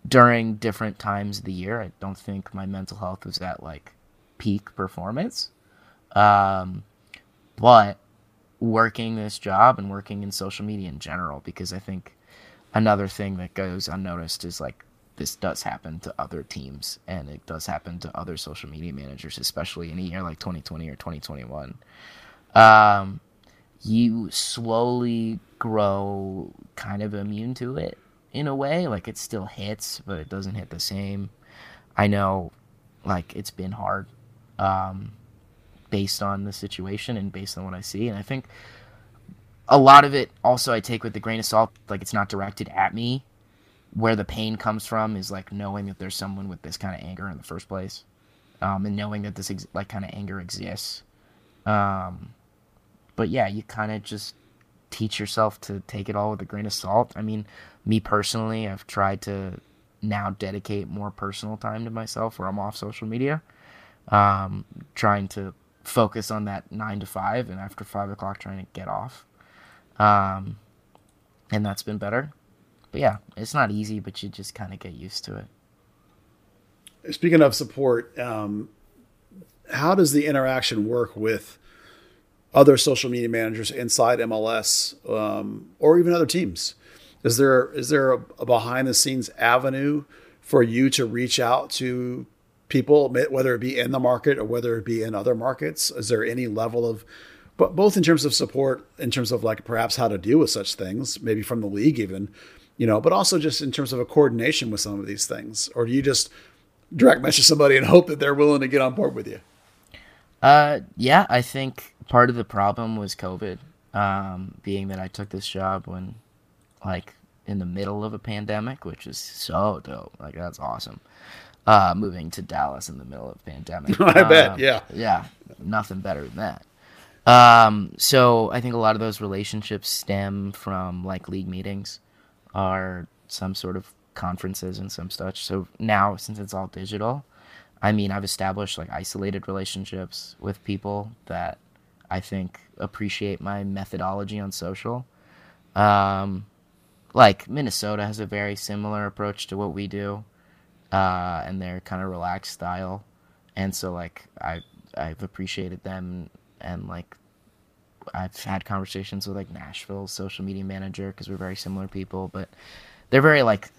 during different times of the year, I don't think my mental health was at like peak performance. Um, but working this job and working in social media in general, because I think another thing that goes unnoticed is like this does happen to other teams and it does happen to other social media managers, especially in a year like 2020 or 2021. Um, you slowly grow kind of immune to it in a way. Like it still hits, but it doesn't hit the same. I know, like, it's been hard um, based on the situation and based on what I see. And I think a lot of it also I take with a grain of salt. Like it's not directed at me. Where the pain comes from is like knowing that there's someone with this kind of anger in the first place, um, and knowing that this ex- like kind of anger exists. Um, but yeah, you kind of just teach yourself to take it all with a grain of salt. I mean, me personally, I've tried to now dedicate more personal time to myself where I'm off social media, um, trying to focus on that nine to five, and after five o'clock, trying to get off. Um, and that's been better. But yeah, it's not easy, but you just kind of get used to it. Speaking of support, um, how does the interaction work with other social media managers inside MLS um, or even other teams? Is there is there a, a behind the scenes avenue for you to reach out to people, whether it be in the market or whether it be in other markets? Is there any level of but both in terms of support, in terms of like perhaps how to deal with such things, maybe from the league even, you know, but also just in terms of a coordination with some of these things, or do you just direct message somebody and hope that they're willing to get on board with you? Uh, yeah, I think part of the problem was COVID, um, being that I took this job when, like, in the middle of a pandemic, which is so dope. Like, that's awesome. Uh, moving to Dallas in the middle of pandemic. *laughs* I um, bet, yeah. Yeah, nothing better than that. Um, so I think a lot of those relationships stem from like league meetings or some sort of conferences and some such. So now, since it's all digital, I mean, I've established like isolated relationships with people that I think appreciate my methodology on social. Um, like Minnesota has a very similar approach to what we do, uh, and their kind of relaxed style, and so like I I've appreciated them and like I've had conversations with like Nashville's social media manager because we're very similar people, but they're very like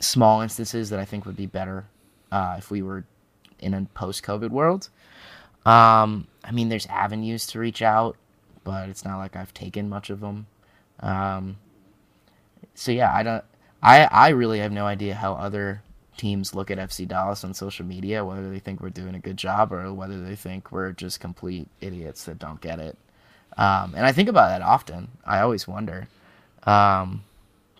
small instances that I think would be better uh, if we were in a post-COVID world. Um, I mean, there's avenues to reach out, but it's not like I've taken much of them. Um, so yeah, I don't. I I really have no idea how other teams look at FC Dallas on social media, whether they think we're doing a good job or whether they think we're just complete idiots that don't get it. Um, and I think about that often. I always wonder. Um,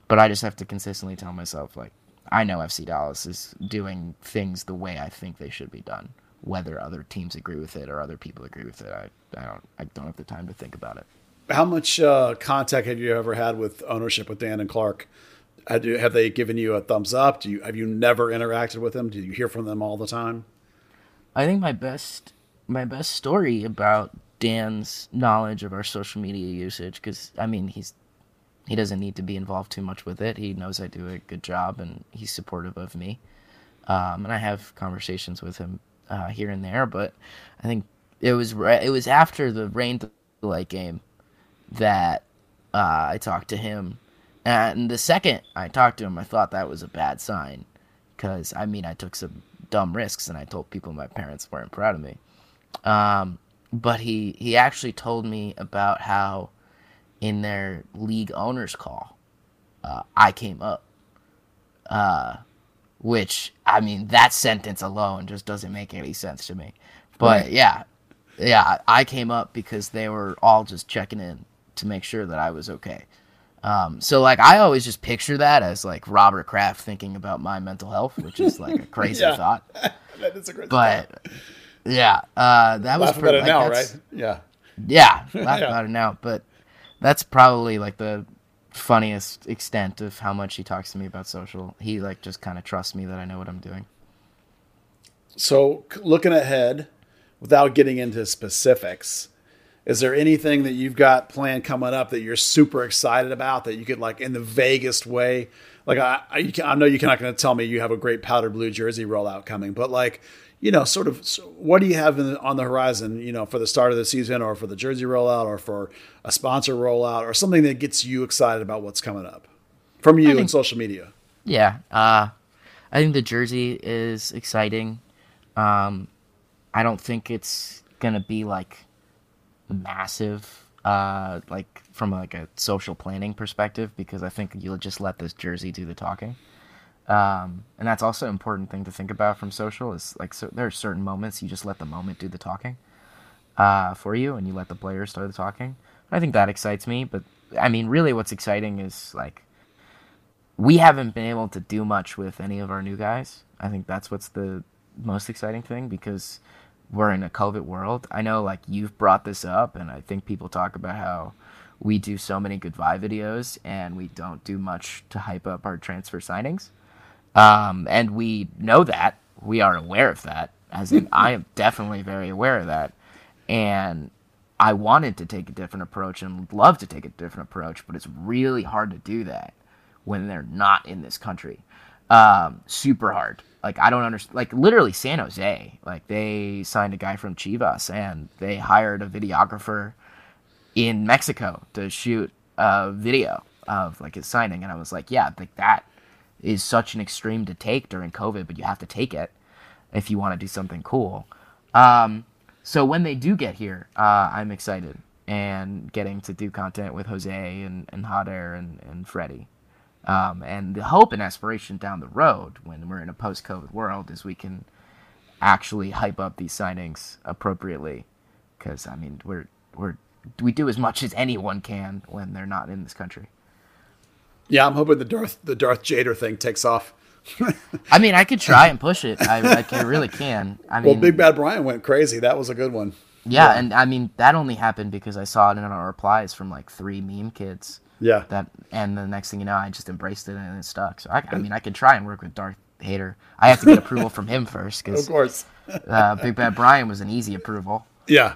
but I just have to consistently tell myself, like, I know FC Dallas is doing things the way I think they should be done. Whether other teams agree with it or other people agree with it, I, I don't I don't have the time to think about it. How much uh, contact have you ever had with ownership with Dan and Clark? Have, you, have they given you a thumbs up? Do you have you never interacted with them? Do you hear from them all the time? I think my best my best story about Dan's knowledge of our social media usage because I mean he's he doesn't need to be involved too much with it. He knows I do a good job and he's supportive of me. Um, and I have conversations with him uh, here and there, but I think it was it was after the rain delay game that uh, I talked to him and the second I talked to him, I thought that was a bad sign. Because, I mean, I took some dumb risks and I told people my parents weren't proud of me. Um, but he, he actually told me about how in their league owners call, uh, I came up. Uh, which, I mean, that sentence alone just doesn't make any sense to me. But right. yeah, yeah, I came up because they were all just checking in to make sure that I was okay. Um, so like I always just picture that as like Robert Kraft thinking about my mental health, which is like a *laughs* crazy Yeah. thought. *laughs* that is a great But yeah, uh, that was Laugh pre- about it like, now, right? Yeah. Yeah, *laughs* laugh Yeah. about it now. But that's probably like the funniest extent of how much he talks to me about social. He like just kind of trusts me that I know what I'm doing. So, looking ahead, without getting into specifics, is there anything that you've got planned coming up that you're super excited about that you could like in the vaguest way? Like I, I, you can, I know you're not going to tell me you have a great powder blue jersey rollout coming, but like you know, sort of, so what do you have in the, on the horizon? You know, for the start of the season, or for the jersey rollout, or for a sponsor rollout, or something that gets you excited about what's coming up from you think- and social media. Yeah, uh, I think the jersey is exciting. Um, I don't think it's gonna be like massive, uh, like from like a social planning perspective, because I think you'll just let this jersey do the talking. Um, and that's also an important thing to think about from social is like so there are certain moments you just let the moment do the talking uh, for you, and you let the players start the talking. I think that excites me, but I mean, really, what's exciting is like we haven't been able to do much with any of our new guys. I think that's what's the most exciting thing because we're in a COVID world. I know like you've brought this up, and I think people talk about how we do so many goodbye videos and we don't do much to hype up our transfer signings. Um, and we know that. We are aware of that. As in, I am *laughs* definitely very aware of that. And I wanted to take a different approach and would love to take a different approach, but it's really hard to do that when they're not in this country. Um, super hard. Like I don't understand. Like literally San Jose. Like they signed a guy from Chivas and they hired a videographer in Mexico to shoot a video of like his signing, and I was like, yeah, like that is such an extreme to take during COVID, but you have to take it if you want to do something cool. Um, so when they do get here, uh, I'm excited and getting to do content with Jose and, and Jader and, and Freddie. Um, and the hope and aspiration down the road when we're in a post COVID world is we can actually hype up these signings appropriately. Because, I mean, we're, we're, we do as much as anyone can when they're not in this country. Yeah, I'm hoping the Darth the Darth Jader thing takes off. I mean, I could try and *laughs* push it. I, I can, really can. I mean, Well, Big Bad Bryan went crazy. That was a good one. Yeah, and I mean that only happened because I saw it in our replies from like three meme kids. Yeah. That and the next thing you know, I just embraced it and it stuck. So I, I mean, I could try and work with Darth Jader. I have to get approval from him first because *laughs* Of course. *laughs* uh, Big Bad Bryan was an easy approval. Yeah.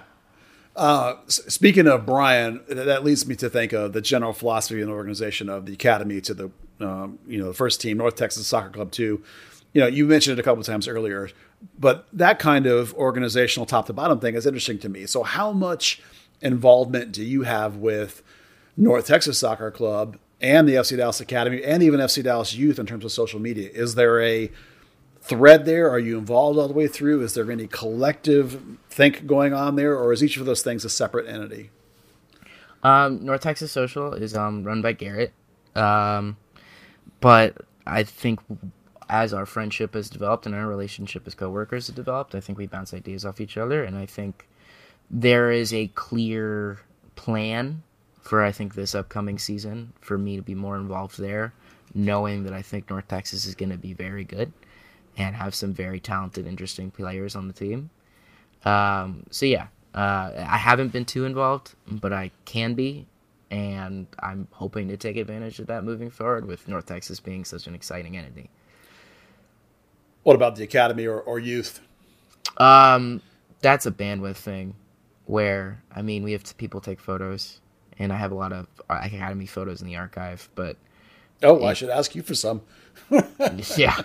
Uh, speaking of Bryan, that leads me to think of the general philosophy and organization of the academy to the um, you know the first team, North Texas Soccer Club too. You know, you mentioned it a couple of times earlier, but that kind of organizational top to bottom thing is interesting to me. So, how much involvement do you have with North Texas Soccer Club and the FC Dallas Academy and even FC Dallas Youth in terms of social media? Is there a thread there? Are you involved all the way through? Is there any collective think going on there, or is each of those things a separate entity? Um, North Texas Social is um, run by Garrett, um, but I think as our friendship has developed and our relationship as coworkers has developed, I think we bounce ideas off each other, and I think there is a clear plan for I think this upcoming season for me to be more involved there, knowing that I think North Texas is going to be very good and have some very talented, interesting players on the team. Um, so yeah, uh, I haven't been too involved, but I can be, and I'm hoping to take advantage of that moving forward. With North Texas being such an exciting entity. What about the academy or, or youth? Um, that's a bandwidth thing, where I mean we have to, people take photos, and I have a lot of uh, academy photos in the archive, but Oh, I should ask you for some. *laughs* *laughs* yeah,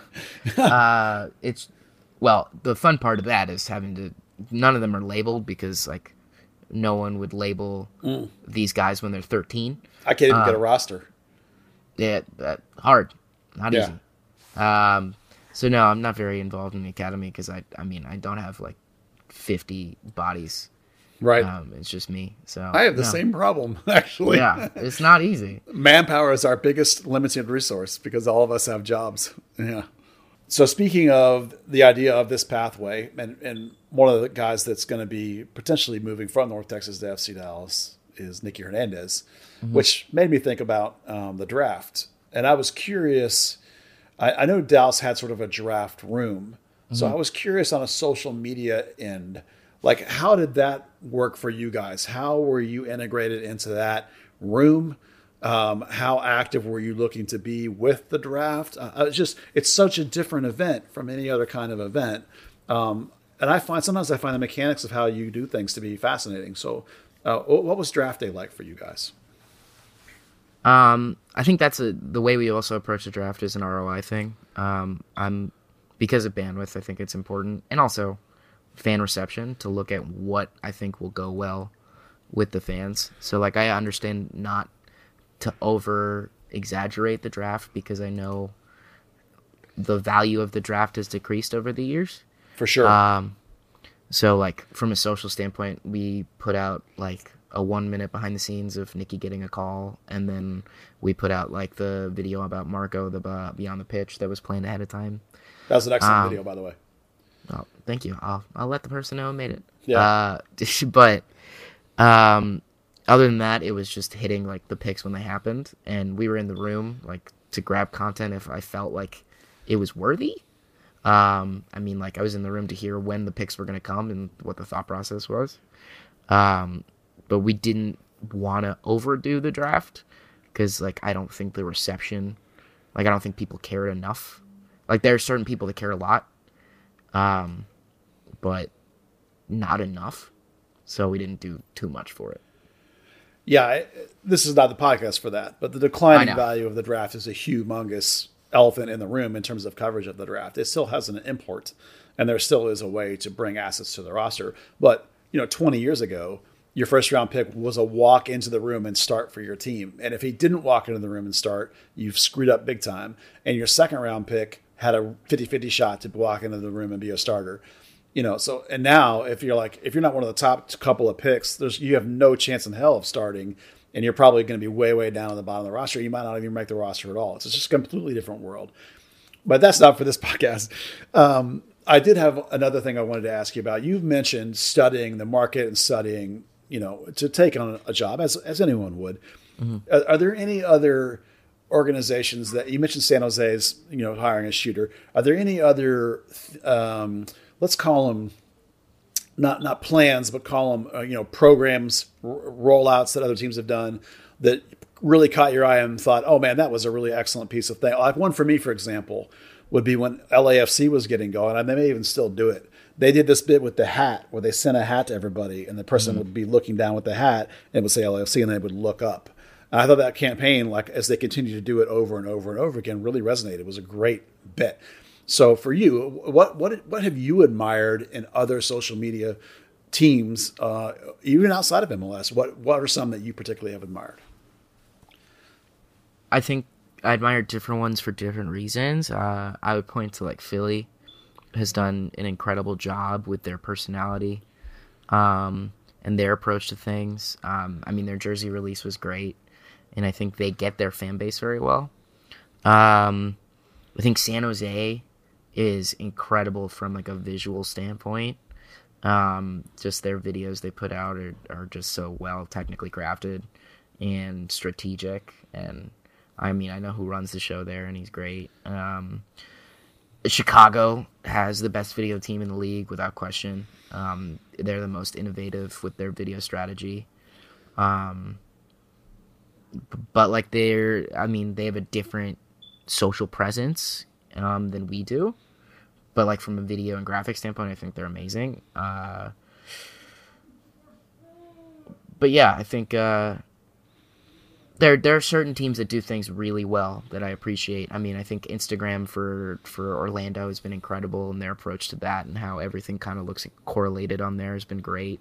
uh, it's well the fun part of that is having to. None of them are labeled because like no one would label these guys when they're 13. I can't even Uh, get a roster. Yeah, that hard, not Yeah. easy. Um, so no, I'm not very involved in the academy because I, I mean, I don't have like 50 bodies. Right. Um, it's just me. So I have the no. same problem, *laughs* actually. Yeah, it's not easy. Manpower is our biggest limited resource because all of us have jobs. Yeah. so speaking of the idea of this pathway, and, and one of the guys that's going to be potentially moving from North Texas to FC Dallas is Nicky Hernandez, mm-hmm. which made me think about um, the draft. And I was curious. I, I, know Dallas had sort of a draft room, mm-hmm. so I was curious on a social media end, like how did that work for you guys? How were you integrated into that room? Um, how active were you looking to be with the draft? Uh, it's just it's such a different event from any other kind of event, um, and I find sometimes I find the mechanics of how you do things to be fascinating. So, uh, what was draft day like for you guys? Um, I think that's a, the way we also approach the draft is an ROI thing. Um, I'm because of bandwidth. I think it's important, and also fan reception to look at what I think will go well with the fans. So, like, I understand not to over exaggerate the draft because I know the value of the draft has decreased over the years. For sure. Um, so like from a social standpoint, we put out like a one minute behind the scenes of Nicky getting a call, and then we put out like the video about Marco, the uh, beyond the pitch that was planned ahead of time. That was an excellent um, video, by the way. Oh, thank you. I'll I'll let the person know I made it. Yeah. Uh, *laughs* but um, other than that, it was just hitting like the picks when they happened, and we were in the room like to grab content if I felt like it was worthy. Um, I mean, like I was in the room to hear when the picks were going to come and what the thought process was. Um, but we didn't want to overdo the draft because, like, I don't think the reception, like, I don't think people cared enough. Like, there are certain people that care a lot, um, but not enough. So we didn't do too much for it. Yeah, I, this is not the podcast for that, but the declining value of the draft is a humongous elephant in the room in terms of coverage of the draft. It still has an import, and there still is a way to bring assets to the roster. But you know, 20 years ago, your first round pick was a walk into the room and start for your team. And if he didn't walk into the room and start, you've screwed up big time. And your second round pick had a 50 50 shot to walk into the room and be a starter you know so and now if you're like if you're not one of the top couple of picks there's you have no chance in hell of starting and you're probably going to be way way down on the bottom of the roster. You might not even make the roster at all. It's just a completely different world. But that's not for this *laughs* podcast. Um, i did have another thing i wanted to ask you about. You've mentioned studying the market and studying you know to take on a job as as anyone would. Mm-hmm. are, are there any other organizations that you mentioned san jose's you know hiring a shooter are there any other um, let's call them not not plans, but call them uh, you know programs, r- rollouts that other teams have done that really caught your eye and thought, oh man, that was a really excellent piece of thing. Like one for me, for example, would be when LAFC was getting going, and they may even still do it. They did this bit with the hat where they sent a hat to everybody, and the person mm-hmm. would be looking down with the hat, and it would say LAFC, and they would look up. I thought that campaign, like as they continue to do it over and over and over again, really resonated. It was a great bit. So for you, what what what have you admired in other social media teams, uh, even outside of MLS? What what are some that you particularly have admired? I think I admire different ones for different reasons. Uh, I would point to like Philly has done an incredible job with their personality um, and their approach to things. Um, I mean, their jersey release was great, and I think they get their fan base very well. Um, I think San Jose is incredible from like a visual standpoint. Um, just their videos they put out are, are just so well technically crafted and strategic. And I mean, I know who runs the show there, and he's great. Um, Chicago has the best video team in the league without question. Um, they're the most innovative with their video strategy. Um, but like they're, I mean, they have a different social presence um, than we do. But like from a video and graphic standpoint, I think they're amazing. Uh, but yeah, I think uh, there there are certain teams that do things really well that I appreciate. I mean, I think Instagram for for Orlando has been incredible, and their approach to that and how everything kind of looks correlated on there has been great.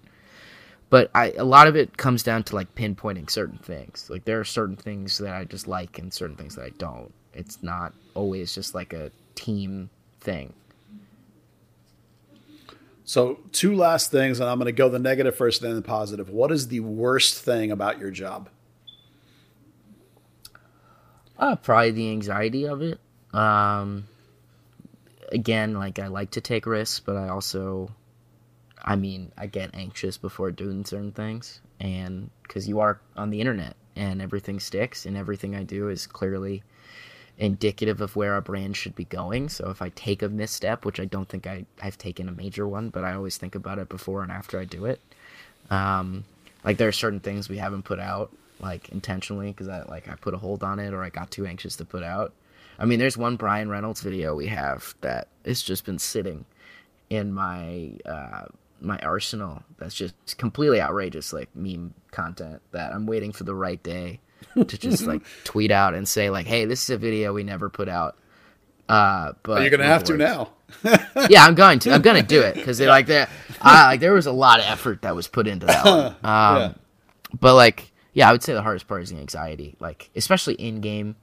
But I a lot of it comes down to like pinpointing certain things. Like there are certain things that I just like and certain things that I don't it's not always just like a team thing. So, two last things, and I'm going to go the negative first, then the positive. What is the worst thing about your job? Uh, probably the anxiety of it. Um, again, like I like to take risks, but I also, I mean, I get anxious before doing certain things, and because you are on the internet and everything sticks, and everything I do is clearly indicative of where our brand should be going. So if I take a misstep, which I don't think I, I've taken a major one, but I always think about it before and after I do it. Um, like there are certain things we haven't put out like intentionally because I like I put a hold on it or I got too anxious to put out. I mean, there's one Bryan Reynolds video we have that it's just been sitting in my uh, my arsenal. That's just completely outrageous, like meme content that I'm waiting for the right day to just like *laughs* tweet out and say like, "Hey, this is a video we never put out." Uh, but you're gonna have to now. *laughs* yeah, I'm going to. I'm gonna do it because they like there, I, like there was a lot of effort that was put into that one. *laughs* Um, yeah. But like, yeah, I would say the hardest part is the anxiety. Like, especially in game,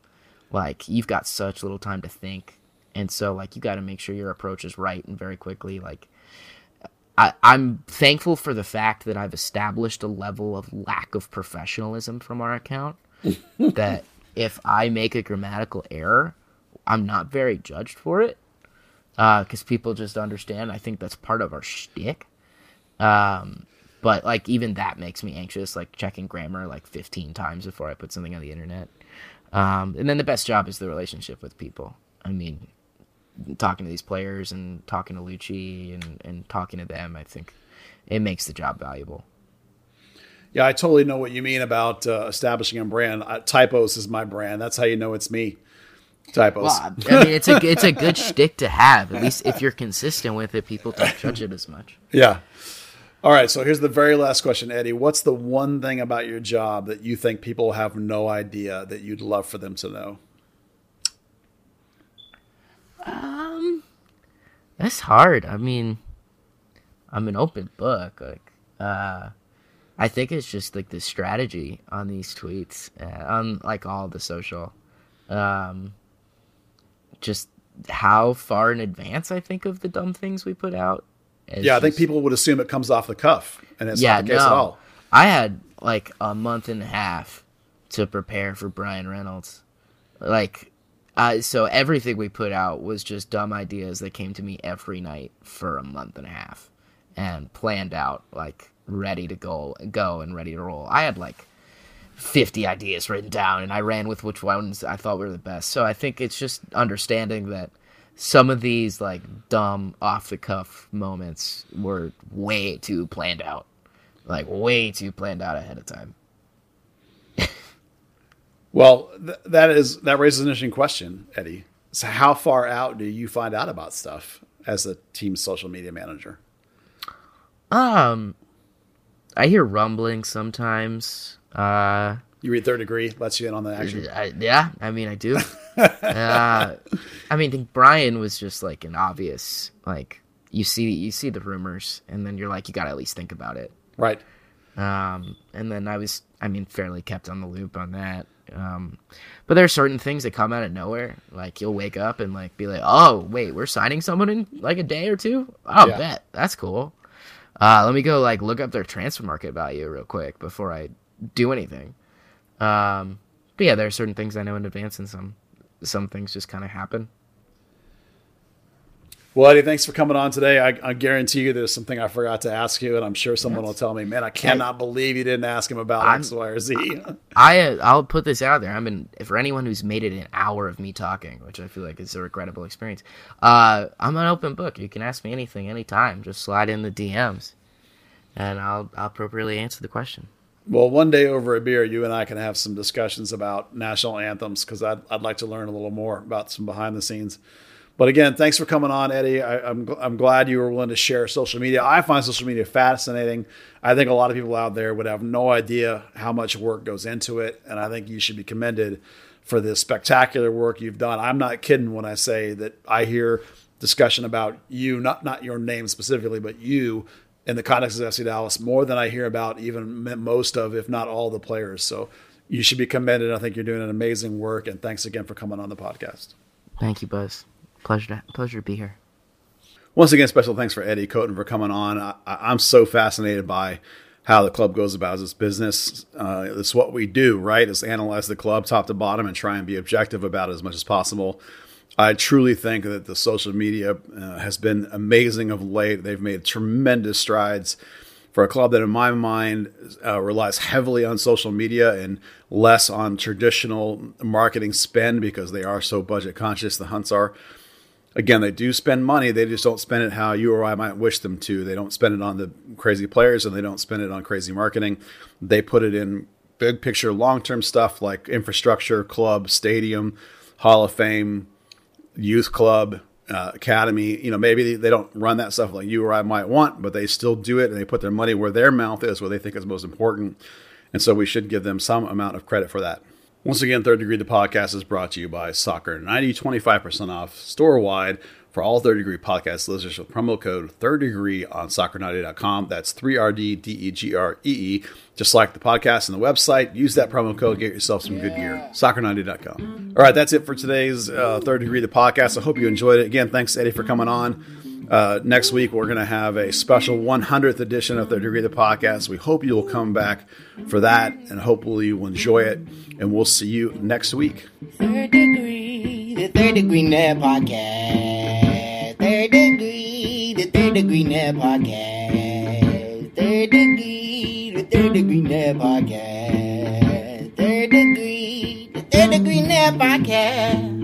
like you've got such little time to think, and so like you got to make sure your approach is right and very quickly. Like, I, I'm thankful for the fact that I've established a level of lack of professionalism from our account. *laughs* that if I make a grammatical error, I'm not very judged for it because uh, people just understand. I think that's part of our shtick. Um, but like even that makes me anxious, like checking grammar like 15 times before I put something on the internet. Um, and then the best job is the relationship with people. I mean, talking to these players and talking to Luchi and, and talking to them, I think it makes the job valuable. Yeah, I totally know what you mean about uh, establishing a brand. Uh, typos is my brand. That's how you know it's me. Typos. Well, I mean, it's a it's a good shtick to have. At least if you're consistent with it, people don't judge it as much. Yeah. All right. So here's the very last question, Eddie. What's the one thing about your job that you think people have no idea that you'd love for them to know? Um, that's hard. I mean, I'm an open book. Like, uh, I think it's just like the strategy on these tweets, uh, on like all the social, um, just how far in advance I think of the dumb things we put out. It's yeah, I think people would assume it comes off the cuff, and it's yeah, not the case no. at all. I had like a month and a half to prepare for Bryan Reynolds, like. Uh, so everything we put out was just dumb ideas that came to me every night for a month and a half, and planned out like ready to go go and ready to roll. I had like 50 ideas written down and I ran with which ones I thought were the best. So I think it's just understanding that some of these like dumb off the cuff moments were way too planned out. Like way too planned out ahead of time. Well, th- that is that raises an interesting question, Eddie. So how far out do you find out about stuff as a team social media manager? Um I hear rumbling sometimes. Uh, you read Third Degree, lets you in on the action. I, yeah, I mean, I do. *laughs* uh, I mean, I think Bryan was just like an obvious like you see you see the rumors, and then you're like you got to at least think about it, right? Um, and then I was, I mean, fairly kept on the loop on that. Um, but there are certain things that come out of nowhere. Like you'll wake up and like be like, oh wait, we're signing someone in like a day or two. I'll yeah. bet that's cool. Uh, let me go like look up their transfer market value real quick before I do anything. Um, but yeah, there are certain things I know in advance, and some some things just kind of happen. Well, Eddie, thanks for coming on today. I, I, guarantee you there's something I forgot to ask you, and I'm sure someone yes. will tell me, "Man, I cannot I, believe you didn't ask him about I'm, X, Y, or Z." *laughs* I I'll put this out there. I mean, for anyone who's made it an hour of me talking, which I feel like is a regrettable experience, uh, I'm an open book. You can ask me anything, anytime. Just slide in the DMs, and I'll I'll appropriately answer the question. Well, one day over a beer, you and I can have some discussions about national anthems because I'd, I'd like to learn a little more about some behind the scenes. But again, thanks for coming on, Eddie. I, am I'm, I'm glad you were willing to share social media. I find social media fascinating. I think a lot of people out there would have no idea how much work goes into it, and I think you should be commended for the spectacular work you've done. I'm not kidding when I say that I hear discussion about you, not not your name specifically, but you in the context of FC Dallas more than I hear about even most of, if not all, the players. So you should be commended. I think you're doing an amazing work, and thanks again for coming on the podcast. Thank you, Buzz. Pleasure to, pleasure to be here. Once again, special thanks for Eddie Coaten for coming on. I, am so fascinated by how the club goes about its business. Uh, it's what we do, right? Is analyze the club top to bottom and try and be objective about it as much as possible. I truly think that the social media uh, has been amazing of late. They've made tremendous strides for a club that, in my mind, uh, relies heavily on social media and less on traditional marketing spend because they are so budget conscious. The Hunts are. Again, they do spend money. They just don't spend it how you or I might wish them to. They don't spend it on the crazy players and they don't spend it on crazy marketing. They put it in big picture, long term stuff like infrastructure, club, stadium, Hall of Fame, youth club, uh, academy. You know, maybe they, don't run that stuff like you or I might want, but they still do it and they put their money where their mouth is, where they think is most important. And so we should give them some amount of credit for that. Once again, Third Degree, the podcast is brought to you by Soccer 90, 25% off store wide for all Third Degree podcast listeners with promo code Third Degree on soccer90.com. That's 3RD-D-E-G-R-E-E. Just like the podcast and the website, use that promo code, get yourself some good gear. Soccer90.com. All right, that's it for today's uh, Third Degree, the podcast. I hope you enjoyed it. Again, thanks, Eddie, for coming on. Uh, next week, we're going to have a special 100th edition of Third Degree, the podcast. We hope you will come back for that, and hopefully you will enjoy it. And we'll see you next week. Third Degree, the Third Degree Net Podcast. Third degree, the third degree net podcast. Third degree, the third degree net podcast. Third degree, the third degree net podcast.